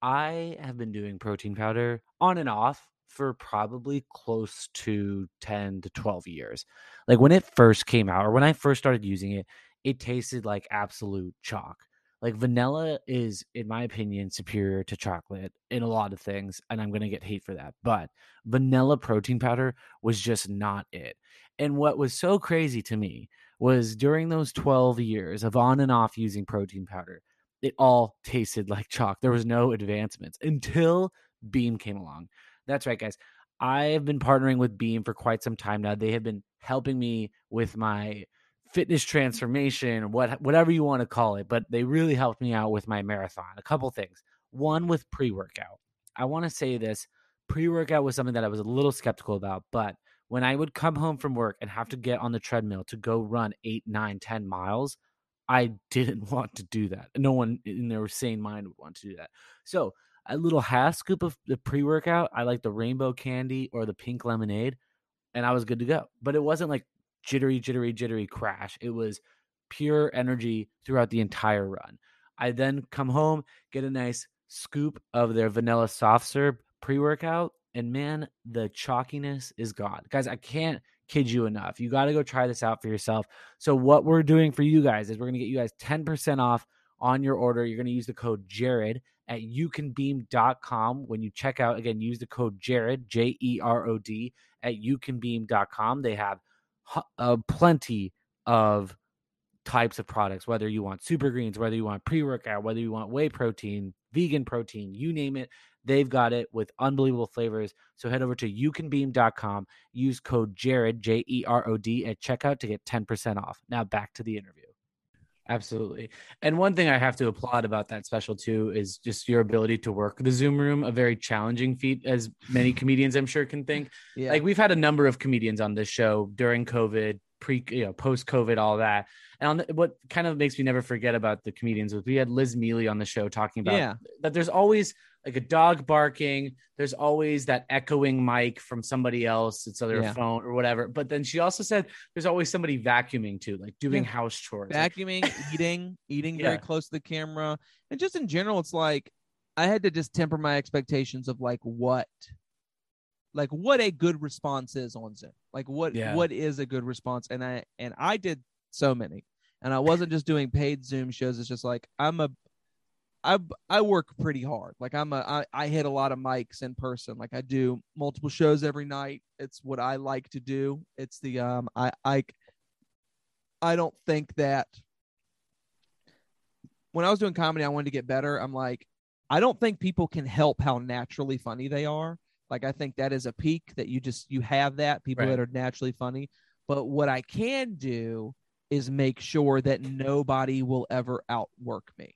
I have been doing protein powder on and off for probably close to 10 to 12 years. Like when it first came out or when I first started using it, it tasted like absolute chalk. Like vanilla is, in my opinion, superior to chocolate in a lot of things. And I'm going to get hate for that. But vanilla protein powder was just not it. And what was so crazy to me was during those 12 years of on and off using protein powder, it all tasted like chalk. There was no advancements until Beam came along. That's right, guys. I have been partnering with Beam for quite some time now. They have been helping me with my fitness transformation, what whatever you want to call it, but they really helped me out with my marathon. A couple things. One with pre-workout. I want to say this, pre-workout was something that I was a little skeptical about, but when I would come home from work and have to get on the treadmill to go run eight, nine, ten miles, I didn't want to do that. No one in their sane mind would want to do that. So a little half scoop of the pre workout. I like the rainbow candy or the pink lemonade, and I was good to go. But it wasn't like jittery, jittery, jittery crash. It was pure energy throughout the entire run. I then come home, get a nice scoop of their vanilla soft serve pre workout, and man, the chalkiness is gone. Guys, I can't kid you enough. You got to go try this out for yourself. So, what we're doing for you guys is we're going to get you guys 10% off on your order. You're going to use the code Jerod at youcanbeam.com. When you check out, again, use the code Jerod, J E R O D, at youcanbeam.com. They have uh, plenty of types of products, whether you want super greens, whether you want pre workout, whether you want whey protein, vegan protein, you name it. They've got it with unbelievable flavors. So head over to youcanbeam.com, use code Jerod, J E R O D, at checkout to get 10% off. Now back to the interview. Absolutely. And one thing I have to applaud about that special too is just your ability to work the Zoom room, a very challenging feat, as many comedians I'm sure can think. Yeah. Like we've had a number of comedians on this show during COVID, pre, you know, post COVID, all that. And on the, what kind of makes me never forget about the comedians was we had Liz Miele on the show talking about yeah. that there's always like a dog barking. There's always that echoing mic from somebody else. It's other yeah. phone or whatever. But then she also said there's always somebody vacuuming too, like doing yeah. house chores, vacuuming, eating, eating very close to the camera, and just in general, it's like I had to just temper my expectations of like what, like what a good response is on Zoom. Like what what is a good response, and I and I did so many. And I wasn't just doing paid Zoom shows. It's just like I'm a I I work pretty hard. Like I'm a I, I hit a lot of mics in person. Like I do multiple shows every night. It's what I like to do. It's the um I I I don't think that when I was doing comedy I wanted to get better. I'm like I don't think people can help how naturally funny they are. Like I think that is a peak that you just you have that people right. that are naturally funny. But what I can do is make sure that nobody will ever outwork me.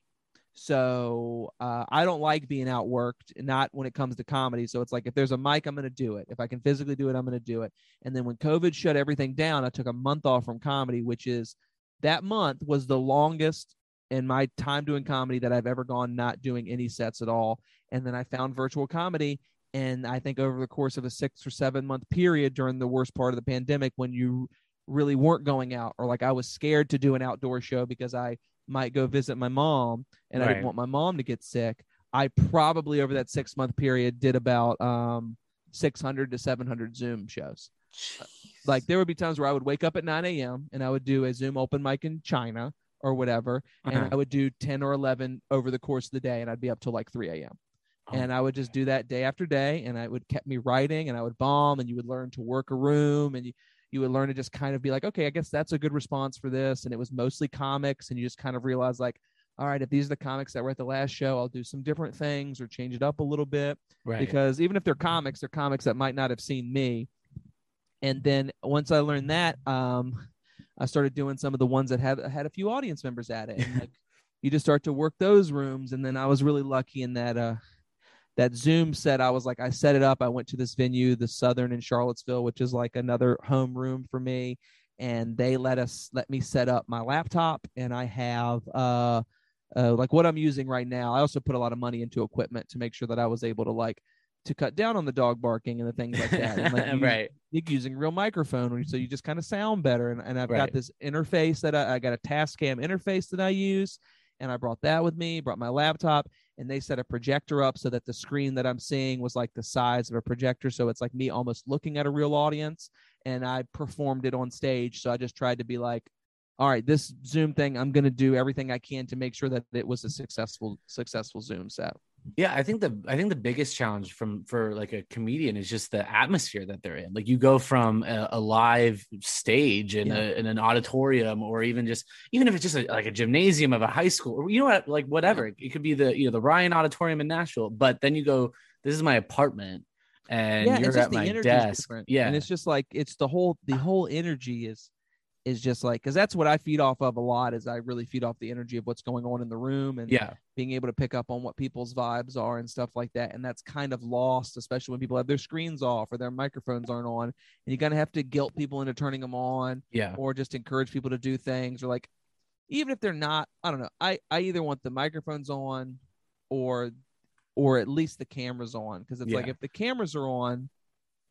So uh, I don't like being outworked, not when it comes to comedy. So it's like if there's a mic, I'm going to do it. If I can physically do it, I'm going to do it. And then when COVID shut everything down, I took a month off from comedy, which is that month was the longest in my time doing comedy that I've ever gone not doing any sets at all. And then I found virtual comedy. And I think over the course of a six or seven month period during the worst part of the pandemic, when you really weren't going out, or like I was scared to do an outdoor show because I might go visit my mom and right. I didn't want my mom to get sick. I probably over that six month period did about um, 600 to 700 Zoom shows. Jeez. Like there would be times where I would wake up at 9 a.m. and I would do a Zoom open mic in China or whatever. Uh-huh. And I would do 10 or 11 over the course of the day and I'd be up till like 3 a.m. Oh, and I would just do that day after day and I would kept me writing and I would bomb and you would learn to work a room and you, you would learn to just kind of be like, okay, I guess that's a good response for this. And it was mostly comics. And you just kind of realize, like, all right, if these are the comics that were at the last show, I'll do some different things or change it up a little bit. Right. Because even if they're comics, they're comics that might not have seen me. And then once I learned that, um, I started doing some of the ones that had had a few audience members at it. And like you just start to work those rooms. And then I was really lucky in that uh that Zoom set, I was like, I set it up. I went to this venue, the Southern in Charlottesville, which is like another home room for me. And they let us let me set up my laptop, and I have uh, uh, like what I'm using right now. I also put a lot of money into equipment to make sure that I was able to like to cut down on the dog barking and the things like that. And like right. using real microphone, so you just kind of sound better. And, and I've right. got this interface that I, I got a Tascam interface that I use, and I brought that with me. Brought my laptop, and they set a projector up so that the screen that I'm seeing was like the size of a projector. So it's like me almost looking at a real audience. And I performed it on stage. So I just tried to be like, all right, this Zoom thing, I'm going to do everything I can to make sure that it was a successful, successful Zoom set. Yeah, I think the I think the biggest challenge from for like a comedian is just the atmosphere that they're in. Like you go from a, a live stage in, yeah. a, in an auditorium, or even just even if it's just a, like a gymnasium of a high school, or you know what, like whatever. Yeah. It could be the you know the Ryman Auditorium in Nashville, but then you go, this is my apartment, and yeah, you're at my desk. Yeah, and it's just like it's the whole the whole energy is is just like because that's what I feed off of a lot is I really feed off the energy of what's going on in the room and yeah being able to pick up on what people's vibes are and stuff like that and that's kind of lost especially when people have their screens off or their microphones aren't on and you kind of have to guilt people into turning them on yeah or just encourage people to do things or like even if they're not, I don't know. I I either want the microphones on, or or at least the cameras on because it's like if the cameras are on,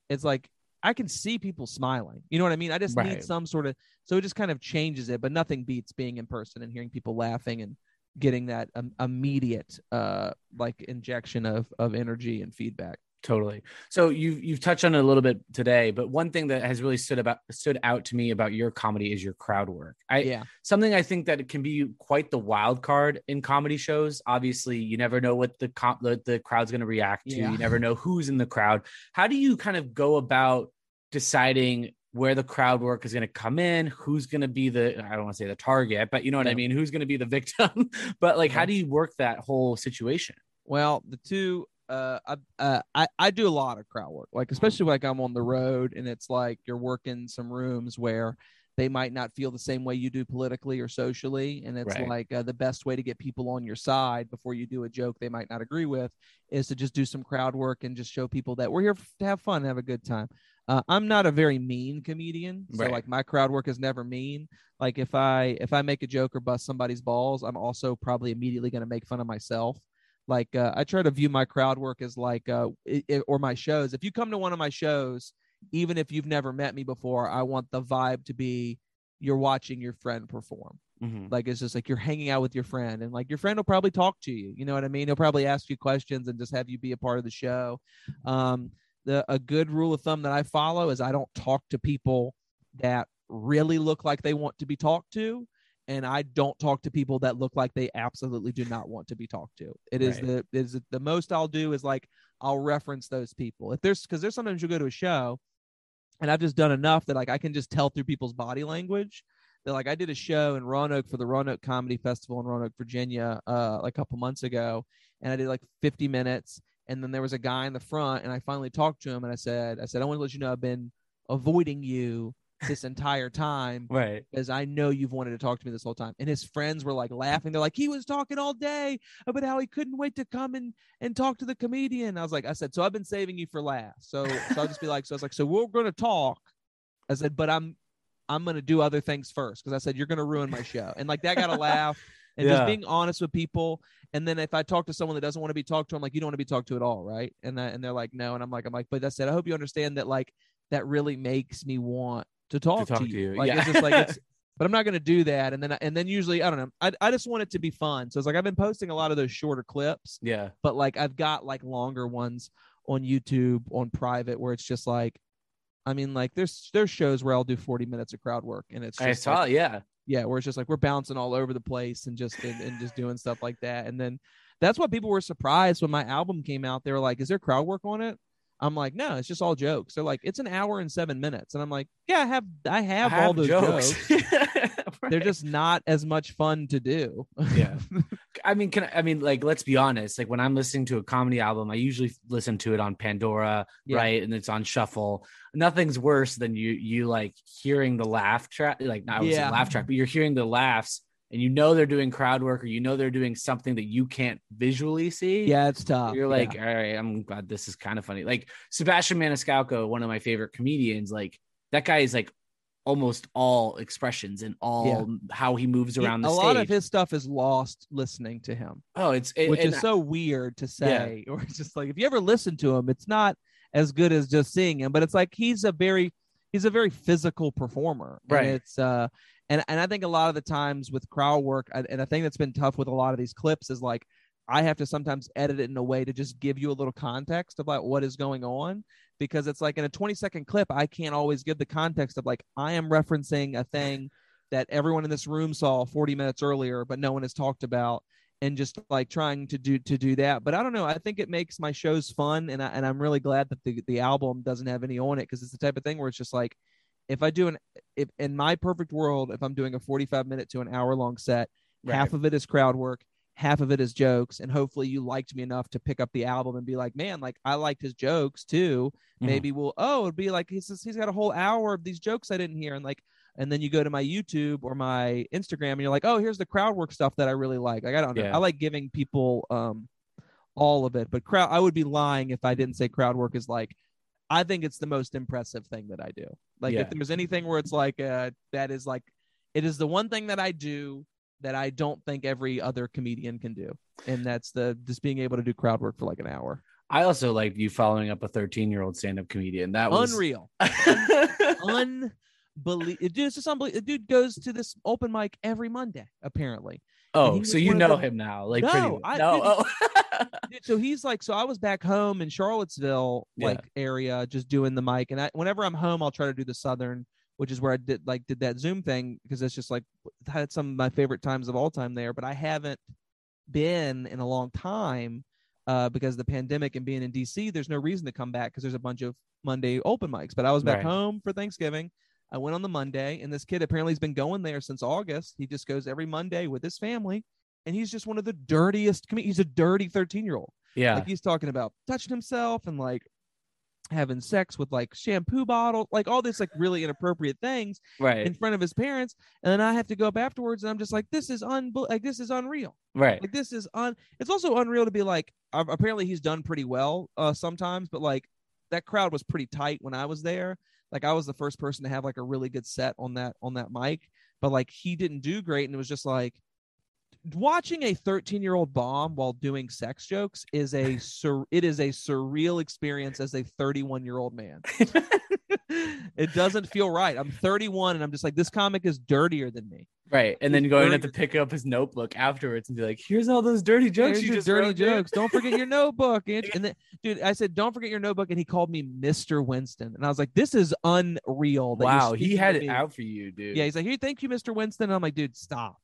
it's like I can see people smiling. You know what I mean? I just Right. need some sort of so it just kind of changes it, but nothing beats being in person and hearing people laughing and getting that um, immediate uh like injection of of energy and feedback. Totally. So you've you've touched on it a little bit today, but one thing that has really stood about stood out to me about your comedy is your crowd work. I yeah. something I think that it can be quite the wild card in comedy shows. Obviously, you never know what the the, the crowd's going to react to. Yeah. You never know who's in the crowd. How do you kind of go about deciding where the crowd work is going to come in? Who's going to be the I don't want to say the target, but you know what I mean? Who's going to be the victim? but like, how do you work that whole situation? Well, the two uh I uh I, I do a lot of crowd work. Like especially like I'm on the road and it's like you're working some rooms where they might not feel the same way you do politically or socially and it's Right. like uh, the best way to get people on your side before you do a joke they might not agree with is to just do some crowd work and just show people that we're here to have fun have a good time. Uh, I'm not a very mean comedian, so Right. like my crowd work is never mean. Like if I if I make a joke or bust somebody's balls, I'm also probably immediately going to make fun of myself like uh, i try to view my crowd work as like uh i i- or my shows. If you come to one of my shows even if you've never met me before i want the vibe to be you're watching your friend perform. Mhm. like it's just like you're hanging out with your friend and like your friend will probably talk to you you know what i mean? He'll probably ask you questions and just have you be a part of the show. Um the a good rule of thumb that i follow is i don't talk to people that really look like they want to be talked to and I don't talk to people that look like they absolutely do not want to be talked to. It is Right. the is the most I'll do is like I'll reference those people. If there's because there's sometimes you go to a show, and I've just done enough that like I can just tell through people's body language. That like I did a show in Roanoke for the Roanoke Comedy Festival in Roanoke, Virginia, uh, a couple months ago, and I did like 50 minutes, and then there was a guy in the front, and I finally talked to him, and I said, I said I want to let you know I've been avoiding you this entire time Right. because I know you've wanted to talk to me this whole time. And his friends were like laughing. They're like, he was talking all day about how he couldn't wait to come and and talk to the comedian. I was like, I said, so I've been saving you for last. So so I'll just be like, so I was like, so we're gonna talk. I said, but I'm I'm gonna do other things first because I said you're gonna ruin my show. And like that got a laugh. And Yeah. just being honest with people. And then if I talk to someone that doesn't want to be talked to, I'm like, you don't want to be talked to at all, right? And that, and they're like, no. And I'm like, I'm like, but I said, I hope you understand that like that really makes me want to talk to, talk to you. Like yeah. it's just like it's but I'm not going to do that. And then, and then usually, I don't know. I, I just want it to be fun. So it's like I've been posting a lot of those shorter clips, Yeah. but like I've got like longer ones on YouTube on private where it's just like, I mean, like there's there's shows where I'll do 40 minutes of crowd work, and it's just I like, saw. yeah. yeah, where it's just like we're bouncing all over the place and just and, and just doing stuff like that. And then that's why people were surprised when my album came out. They were like, "Is there crowd work on it?" I'm like, "No, it's just all jokes." They're like, "It's an hour and seven minutes," and I'm like, "Yeah, I have I have, I all those jokes. Right. They're just not as much fun to do." yeah. I mean, can I, I mean, like, let's be honest. Like, when I'm listening to a comedy album, I usually listen to it on Pandora, Yeah. right, and it's on shuffle. Nothing's worse than you you like hearing the laugh track, like not. Yeah. laugh track, but you're hearing the laughs, and you know they're doing crowd work, or you know they're doing something that you can't visually see. yeah, it's tough. You're Yeah. like, all right, I'm glad this is kind of funny. Like Sebastian Maniscalco, one of my favorite comedians, like that guy is like almost all expressions and all how he moves He- around the stage. a stage. lot of his stuff is lost listening to him, oh, it's it, which is so weird to say. Or it's just like if you ever listen to him, it's not as good as just seeing him. But it's like he's a very he's a very physical performer, and Right. it's uh, and and I think a lot of the times with crowd work, and and thing that's been tough with a lot of these clips is like I have to sometimes edit it in a way to just give you a little context about what is going on because it's like in a 20 second clip, I can't always give the context of like I am referencing a thing that everyone in this room saw 40 minutes earlier, but no one has talked about and just like trying to do to do that. But I don't know. I think it makes my shows fun, and I, and I'm really glad that the the album doesn't have any on it because it's the type of thing where it's just like if I do an if in my perfect world, if I'm doing a 45 minute to an hour long set, half of it is crowd work, half of it is jokes, and hopefully you liked me enough to pick up the album and be like, man, like I liked his jokes too. Mhm. Maybe we'll oh it'd be like he's he's got a whole hour of these jokes I didn't hear, and like and then you go to my YouTube or my Instagram and you're like, oh, here's the crowd work stuff that I really like. Like I don't know. Yeah. I like giving people um all of it, but crowd I would be lying if I didn't say crowd work is like I think it's the most impressive thing that I do. Like Yeah. if there's anything where it's like uh that is like it is the one thing that I do that I don't think every other comedian can do, and that's the just being able to do crowd work for like an hour. I also like you following up a 13 year old stand up comedian. That was Unreal, unbelievable. Dude, it's just unbelievable. The dude goes to this open mic every Monday, apparently. oh, so you know the- him now? Like No, pretty. I- no. dude, oh. So he's like, so I was back home in Charlottesville, Yeah. like area, just doing the mic. And I, whenever I'm home, I'll try to do the Southern, which is where I did like did that Zoom thing because it's just like had some of my favorite times of all time there. But I haven't been in a long time uh, because of the pandemic and being in DC. There's no reason to come back because there's a bunch of Monday open mics. But I was back Right. home for Thanksgiving. I went on the Monday, and this kid apparently has been going there since August. He just goes every Monday with his family, and he's just one of the dirtiest. com- He's a dirty 13 year old. yeah. Like he's talking about touching himself and like having sex with like shampoo bottle, like all this like really inappropriate things right. in front of his parents. And then I have to go up afterwards, and I'm just like, this is un like this is unreal. right. Like this is un. It's also unreal to be like. Uh, apparently he's done pretty well uh sometimes, but like that crowd was pretty tight when I was there. Like I was the first person to have like a really good set on that on that mic, but like he didn't do great, and it was just like watching a 13 year old bomb while doing sex jokes is a sur- it is a surreal experience as a 31 year old man. it doesn't feel right. I'm 31 and I'm just like this comic is dirtier than me. Right. And He's then going to dirty. to pick up his notebook afterwards and be like, here's all those dirty jokes Here's you your just dirty jokes. Don't forget your notebook. And then, dude, I said, don't forget your notebook. And he called me Mr. Winston. And I was like, this is unreal. Wow. He had it out for you, dude. Yeah. He's like, here, thank you, Mr. Winston. And I'm like, dude, stop.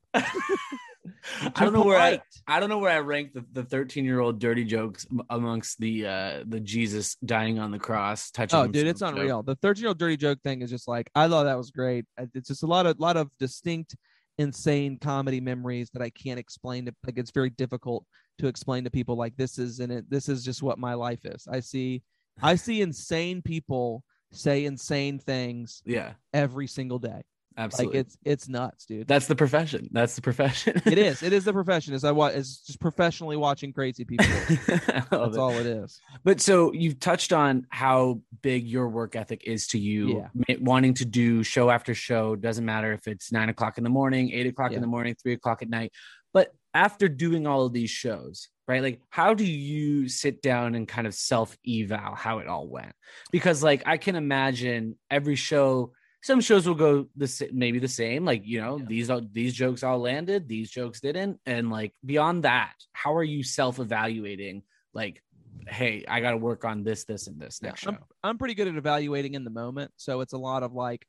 I don't know where I, I don't know where I rank the, the 13 year old dirty jokes amongst the uh the Jesus dying on the cross touching. Oh, dude, it's joke. unreal. The 13 year old dirty joke thing is just like, I thought that was great. It's just a lot of, lot of distinct, insane comedy memories that I can't explain to, like, it's very difficult to explain to people. Like, this is, in it, this is just what my life is. I see, I see insane people say insane things Yeah, every single day. Absolutely. Like it's it's nuts, dude. That's the profession. That's the profession. it is. It is the profession. Is I watch. It's just professionally watching crazy people. That's it. all it is. But so you've touched on how big your work ethic is to you, Yeah. wanting to do show after show. Doesn't matter if it's nine o'clock in the morning, eight o'clock Yeah. in the morning, three o'clock at night. But after doing all of these shows, right? Like, how do you sit down and kind of self eval how it all went? Because, like, I can imagine every show. Some shows will go the maybe the same, like you know Yeah. these are these jokes all landed, these jokes didn't, and like beyond that, how are you self evaluating? Like, hey, I got to work on this, this, and this Yeah, next show. I'm, I'm pretty good at evaluating in the moment. So it's a lot of like,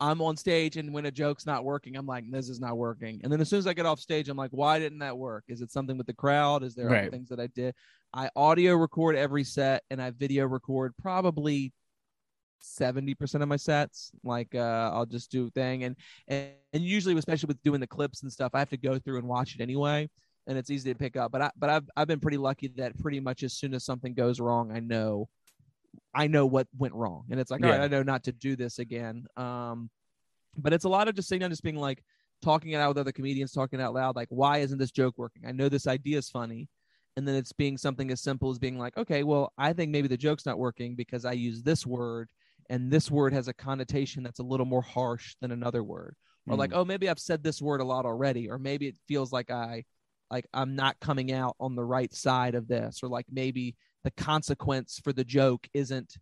I'm on stage and when a joke's not working, I'm like, this is not working. And then as soon as I get off stage, I'm like, why didn't that work? Is it something with the crowd? Is there other things that I did? I audio record every set and I video record probably 70% of my sets. Like uh I'll just do a thing and, and and usually especially with doing the clips and stuff, I have to go through and watch it anyway. And it's easy to pick up. But I but I've I've been pretty lucky that pretty much as soon as something goes wrong, I know I know what went wrong. And it's like, all right, I know not to do this again. Um, but it's a lot of just sitting down, just being like talking it out with other comedians, talking out loud, like, why isn't this joke working? I know this idea is funny. And then it's being something as simple as being like, okay, well, I think maybe the joke's not working because I use this word and this word has a connotation that's a little more harsh than another word. Or like, hmm. oh, maybe I've said this word a lot already, or maybe it feels like I like I'm not coming out on the right side of this, or like maybe the consequence for the joke isn't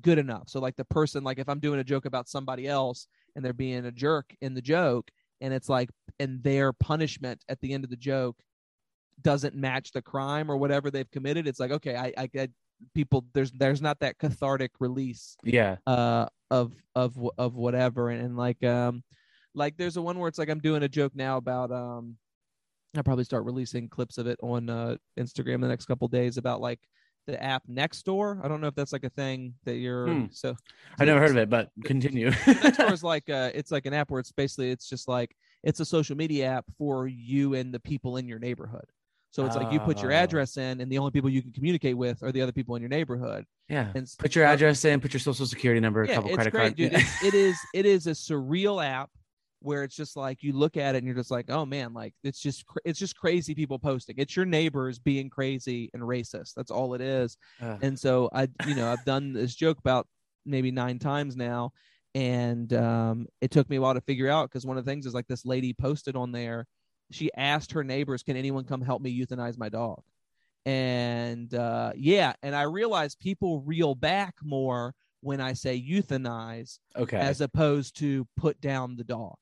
good enough. So like the person, like if I'm doing a joke about somebody else and they're being a jerk in the joke, and it's like, and their punishment at the end of the joke doesn't match the crime or whatever they've committed, it's like, okay, I, I people. There's there's not that cathartic release yeah, uh of of of whatever and, and like um like there's a one where it's like i'm doing a joke now about um i'll probably start releasing clips of it on uh instagram the next couple days about like the app Nextdoor. I don't know if that's like a thing that you're Hmm. so I've never heard of it, but continue. Nextdoor is like uh it's like an app where it's basically it's just like it's a social media app for you and the people in your neighborhood. So it's like you put your Oh. address in and the only people you can communicate with are the other people in your neighborhood. yeah, And put your uh, address in, put your social security number, a couple it's credit great, cards. dude. Yeah. It's, it is it is a surreal app where it's just like you look at it and you're just like, oh man, like it's just it's just crazy people posting. It's your neighbors being crazy and racist. That's all it is. Ugh. And so I, you know, I've done this joke about maybe nine times now, and um, it took me a while to figure out because one of the things is like this lady posted on there she asked her neighbors, "Can anyone come help me euthanize my dog?" And uh, yeah, and I realized people reel back more when I say euthanize Okay. as opposed to put down the dog.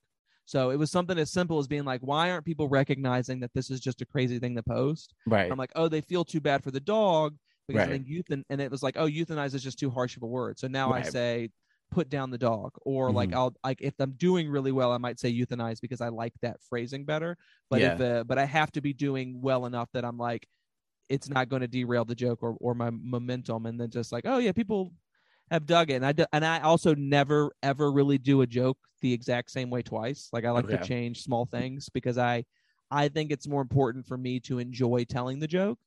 So it was something as simple as being like, why aren't people recognizing that this is just a crazy thing to post? right. I'm like, oh, they feel too bad for the dog because I Right. think euthan and it was like, oh, euthanize is just too harsh of a word. So now I say put down the dog, or like Mhm. I'll like if I'm doing really well, I might say euthanize because I like that phrasing better. But if uh, but I have to be doing well enough that I'm like, it's not going to derail the joke or or my momentum, and then just like, oh yeah, people have dug it, and I do, and I also never ever really do a joke the exact same way twice. Like I like to change small things because I I think it's more important for me to enjoy telling the joke.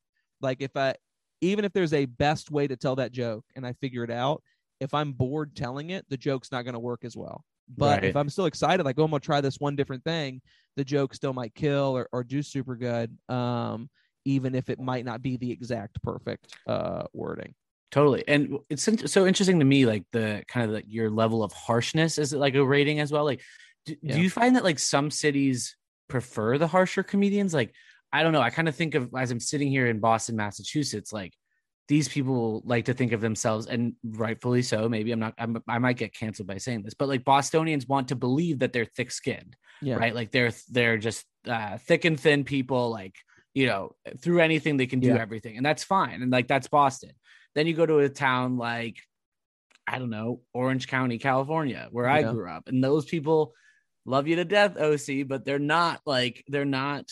Like if I even if there's a best way to tell that joke and I figure it out, if I'm bored telling it, the joke's not going to work as well. But if I'm still excited, like, oh, I'm gonna try this one different thing, the joke still might kill or, or do super good. Um, even if it might not be the exact perfect uh wording. Totally. And it's so interesting to me, like the kind of like your level of harshness is it like a rating as well? Like, do, Yeah. do you find that like some cities prefer the harsher comedians? Like, I don't know. I kind of think of as I'm sitting here in Boston, Massachusetts, like these people like to think of themselves, and rightfully so. Maybe I'm not, I'm, I might get canceled by saying this, but like Bostonians want to believe that they're thick skinned, Yeah. right? Like they're, they're just uh, thick and thin people, like, you know, through anything they can do Yeah. everything. And that's fine. And like, that's Boston. Then you go to a town like, I don't know, Orange County, California, where I grew up. And those people love you to death, OC, but they're not like, they're not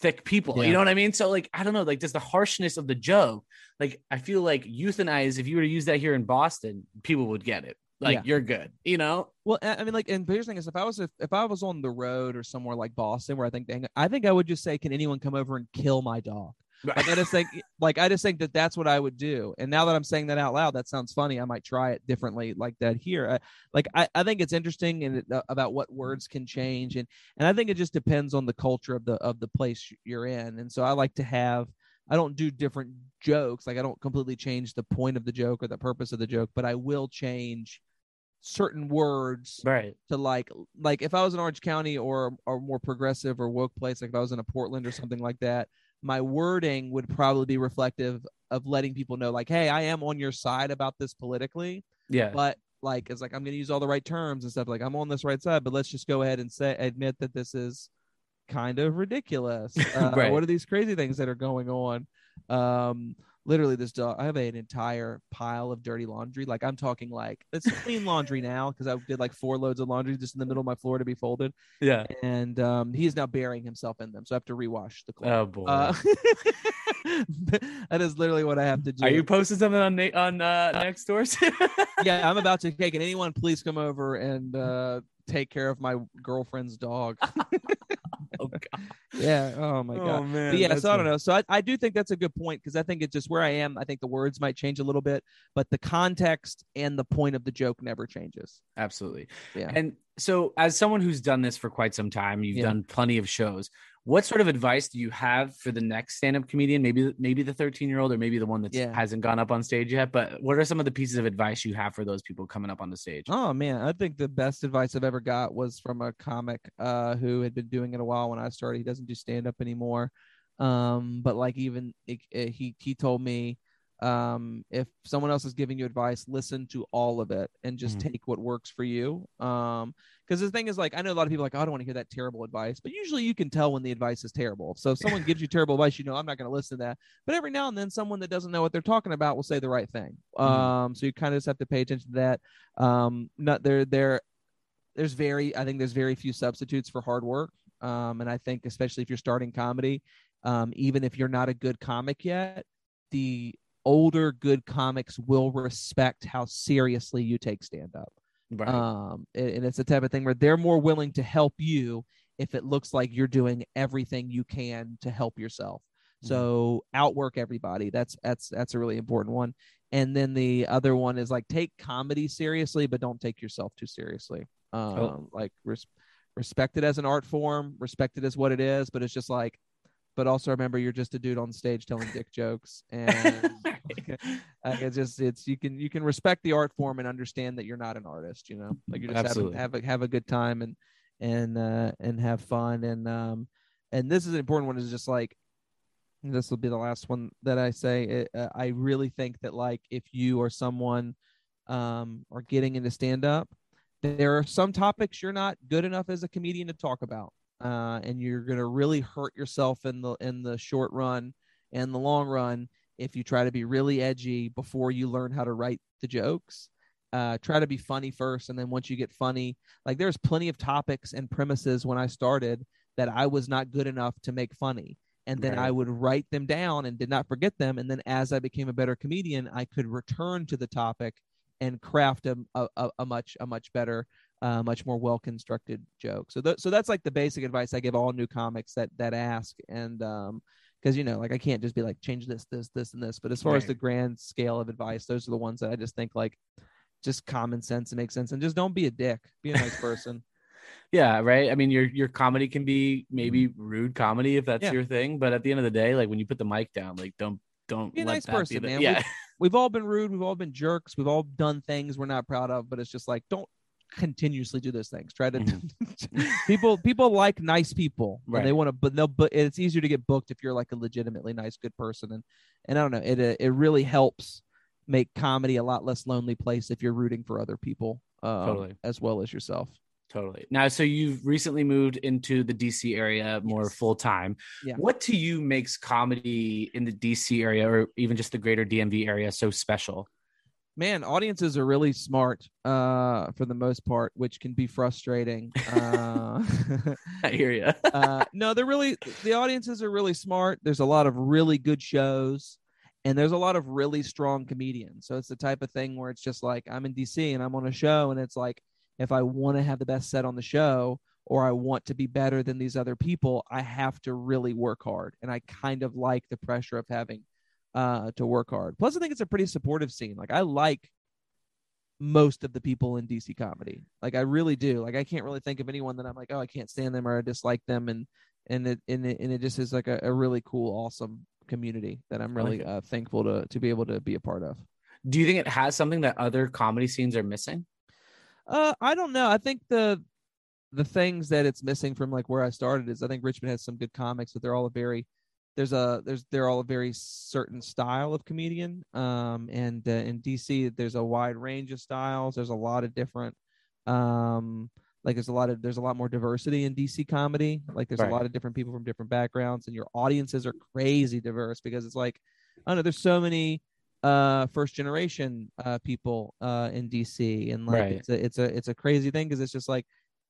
thick people. Yeah. You know what I mean? So, like, I don't know, like, just the harshness of the joke. Like, I feel like euthanize, if you were to use that here in Boston, people would get it. Like, Yeah. you're good, you know? Well, I mean, like, and here's the thing is, if I was if, if I was on the road or somewhere like Boston, where I think they, I think I would just say, "Can anyone come over and kill my dog?" Like, I just think, like, I just think that that's what I would do. And now that I'm saying that out loud, that sounds funny. I might try it differently, like that here. I, like, I, I think it's interesting and uh, about what words can change, and and I think it just depends on the culture of the of the place you're in. And so I like to have. I don't do different jokes. Like I don't completely change the point of the joke or the purpose of the joke, but I will change certain words right. to like like if I was in Orange County or or more progressive or woke place, like if I was in a Portland or something like that, my wording would probably be reflective of letting people know, like, hey, I am on your side about this politically, Yeah. but like it's like I'm gonna use all the right terms and stuff. Like I'm on this right side, but let's just go ahead and say admit that this is kind of ridiculous. Uh, Right. What are these crazy things that are going on? Um, literally, this dog. I have an entire pile of dirty laundry. Like I'm talking like it's clean laundry now because I did like four loads of laundry just in the middle of my floor to be folded, yeah. and um, he is now burying himself in them. So I have to rewash the clothes. Oh, boy. Uh, that is literally what I have to do. Are you posting something on Na- on uh, next doors? yeah, I'm about to. Okay, can anyone please come over and uh, take care of my girlfriend's dog? oh, God. yeah. Oh my oh, god. Oh, man. But yeah, so I don't know. So I, I do think that's a good point because I think it's just where I am. I think the words might change a little bit, but the context and the point of the joke never changes. Absolutely. Yeah. And so, as someone who's done this for quite some time, you've Yeah. done plenty of shows. What sort of advice do you have for the next stand-up comedian? Maybe, maybe the 13-year-old, or maybe the one that Yeah. hasn't gone up on stage yet. But what are some of the pieces of advice you have for those people coming up on the stage? Oh man, I think the best advice I've ever got was from a comic uh, who had been doing it a while when I started. He doesn't do stand up anymore, um, but like even it, it- he he told me um, if someone else is giving you advice, listen to all of it and just Mhm. take what works for you. Um, because the thing is, like, I know a lot of people are like, oh, I don't want to hear that terrible advice, but usually you can tell when the advice is terrible. So if someone gives you terrible advice, you know, I'm not going to listen to that. But every now and then, someone that doesn't know what they're talking about will say the right thing. Mhm. Um, so you kind of just have to pay attention to that. Um, not there, there, there's very, I think there's very few substitutes for hard work. Um, and I think especially if you're starting comedy, um, even if you're not a good comic yet, the older good comics will respect how seriously you take stand up. Right. Um, and, and it's the type of thing where they're more willing to help you if it looks like you're doing everything you can to help yourself. So outwork everybody. That's that's that's a really important one. And then the other one is like take comedy seriously, but don't take yourself too seriously. Um, like res- respect it as an art form, respect it as what it is, but it's just like, but also remember you're just a dude on stage telling dick jokes, and uh, it's just it's you can you can respect the art form and understand that you're not an artist. You know, like you're just Absolutely. have a have a good time and and uh and have fun and um and this is an important one is just like this will be the last one that I say. It, uh, I really think that like if you or someone um, are getting into stand up, there are some topics you're not good enough as a comedian to talk about, uh, and you're gonna really hurt yourself in the in the short run and the long run if you try to be really edgy before you learn how to write the jokes. Uh, try to be funny first, and then once you get funny, like there's plenty of topics and premises when I started that I was not good enough to make funny and then right. I would write them down and did not forget them. And then as I became a better comedian, I could return to the topic and craft a, a, a much a much better, uh, much more well constructed joke. So th- so that's like the basic advice I give all new comics that that ask and um because you know like I can't just be like change this this this and this. But as far right. as the grand scale of advice, those are the ones that I just think like just common sense and make sense and just don't be a dick. Be a nice person. Yeah, right. I mean, your your comedy can be maybe rude comedy if that's yeah. your thing, but at the end of the day, like when you put the mic down, like don't don't be a nice person, be the, man. Yeah, we've, we've, all been rude. We've all been jerks. We've all done things we're not proud of. But it's just like don't continuously do those things. Try to mm-hmm. people people like nice people. Right. they want to, but they'll. But it's easier to get booked if you're like a legitimately nice, good person. And and I don't know. It it really helps make comedy a lot less lonely place if you're rooting for other people um, totally. as well as yourself. Totally. Now, so you've recently moved into the DC area more yes. full time. Yeah. What to you makes comedy in the DC area or even just the greater DMV area so special? Man, audiences are really smart uh, for the most part, which can be frustrating. Uh, I hear you. uh, no, they're really, the audiences are really smart. There's a lot of really good shows and there's a lot of really strong comedians. So it's the type of thing where it's just like I'm in DC and I'm on a show and it's like, if I want to have the best set on the show or I want to be better than these other people, I have to really work hard. And I kind of like the pressure of having uh, to work hard. Plus, I think it's a pretty supportive scene. Like, I like most of the people in DC comedy. Like, I really do. Like, I can't really think of anyone that I'm like, oh, I can't stand them or I dislike them. And and it and it, and it just is like a, a really cool, awesome community that I'm really like uh, thankful to to be able to be a part of. Do you think it has something that other comedy scenes are missing? Uh, I don't know. I think the the things that it's missing from like where I started is I think Richmond has some good comics, but they're all a very there's a there's they're all a very certain style of comedian. Um, and uh, in DC there's a wide range of styles. There's a lot of different um like there's a lot of there's a lot more diversity in DC comedy. Like there's right. a lot of different people from different backgrounds, and your audiences are crazy diverse because it's like I don't know. There's so many uh first generation uh people uh in DC and like right. it's a it's a it's a crazy thing because it's just like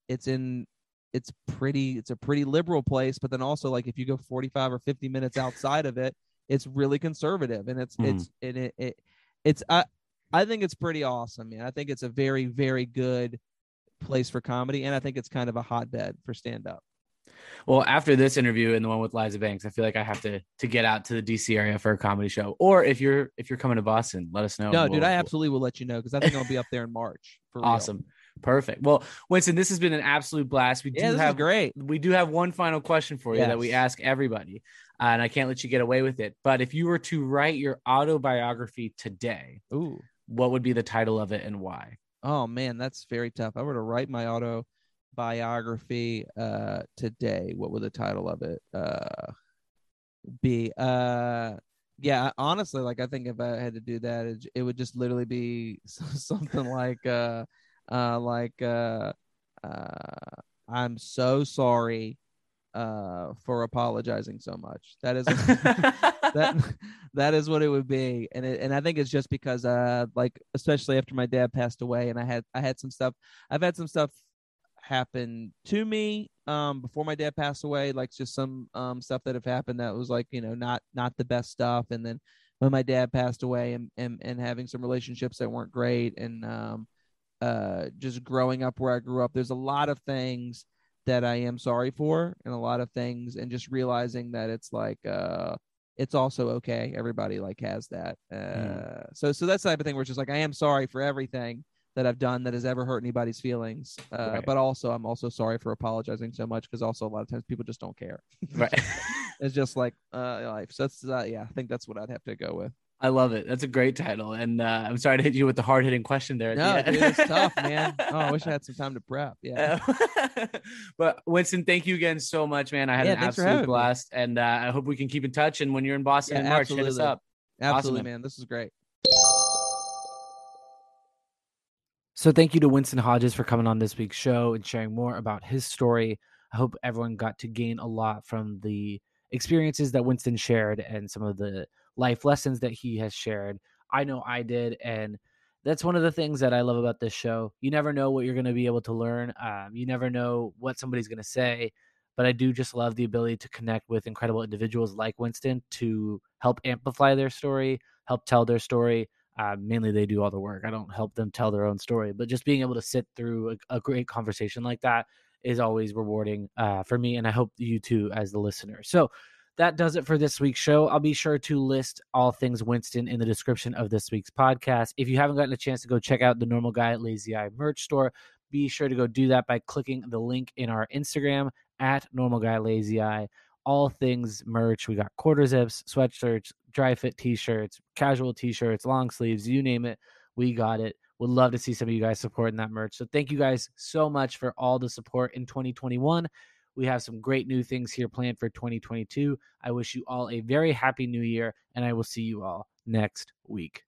it's in it's pretty it's a pretty liberal place but then also like if you go 45 or 50 minutes outside of it it's really conservative and it's mm. it's and it, it it's I I think it's pretty awesome man I think it's a very very good place for comedy and I think it's kind of a hotbed for stand up well, after this interview and the one with Liza Banks, I feel like I have to to get out to the DC area for a comedy show. Or if you're if you're coming to Boston, let us know. No, we'll, dude, I absolutely will let you know because I think I'll be up there in March. For awesome. Real. Perfect. Well, Winston, this has been an absolute blast. We yeah, do have great. We do have one final question for you yes. that we ask everybody, uh, and I can't let you get away with it. But if you were to write your autobiography today, ooh, what would be the title of it and why? Oh man, that's very tough. I were to write my autobiography uh today what would the title of it uh be uh yeah honestly like i think if i had to do that it, it would just literally be something like uh uh like uh uh i'm so sorry uh for apologizing so much. That is that that is what it would be. And it, and i think it's just because uh like especially after my dad passed away and i had i had some stuff i've had some stuff happened to me um before my dad passed away like just some um stuff that have happened that was like you know not not the best stuff. And then when my dad passed away and and, and having some relationships that weren't great and um uh just growing up where I grew up there's a lot of things that I am sorry for and a lot of things and just realizing that it's like uh it's also okay everybody like has that uh mm. so so that's the type of thing where it's just like I am sorry for everything that I've done that has ever hurt anybody's feelings. Uh, right. But also, I'm also sorry for apologizing so much because also a lot of times people just don't care. Right. it's just like uh, life. So that's uh, yeah, I think that's what I'd have to go with. I love it. That's a great title. And uh, I'm sorry to hit you with the hard hitting question there. no, dude, it's tough, man. Oh, I wish I had some time to prep. Yeah. Uh, but Winston, thank you again so much, man. I had Yeah, an absolute having me. blast, and uh, I hope we can keep in touch. And when you're in Boston Yeah, in March, hit us absolutely. up. Absolutely, man. man. This is great. So thank you to Winston Hodges for coming on this week's show and sharing more about his story. I hope everyone got to gain a lot from the experiences that Winston shared and some of the life lessons that he has shared. I know I did, and that's one of the things that I love about this show. You never know what you're going to be able to learn. Um, you never know what somebody's going to say, but I do just love the ability to connect with incredible individuals like Winston to help amplify their story, help tell their story. Uh, mainly, they do all the work. I don't help them tell their own story, but just being able to sit through a, a great conversation like that is always rewarding uh, for me, and I hope you too, as the listener. So that does it for this week's show. I'll be sure to list all things Winston in the description of this week's podcast. If you haven't gotten a chance to go check out the Normal Guy Lazy Eye merch store, be sure to go do that by clicking the link in our Instagram at Normal Guy Lazy Eye. All things merch. We got quarter zips, sweatshirts, dry fit t-shirts, casual t-shirts, long sleeves, you name it. We got it. Would love to see some of you guys supporting that merch. So thank you guys so much for all the support in 2021. We have some great new things here planned for 2022. I wish you all a very happy new year, and I will see you all next week.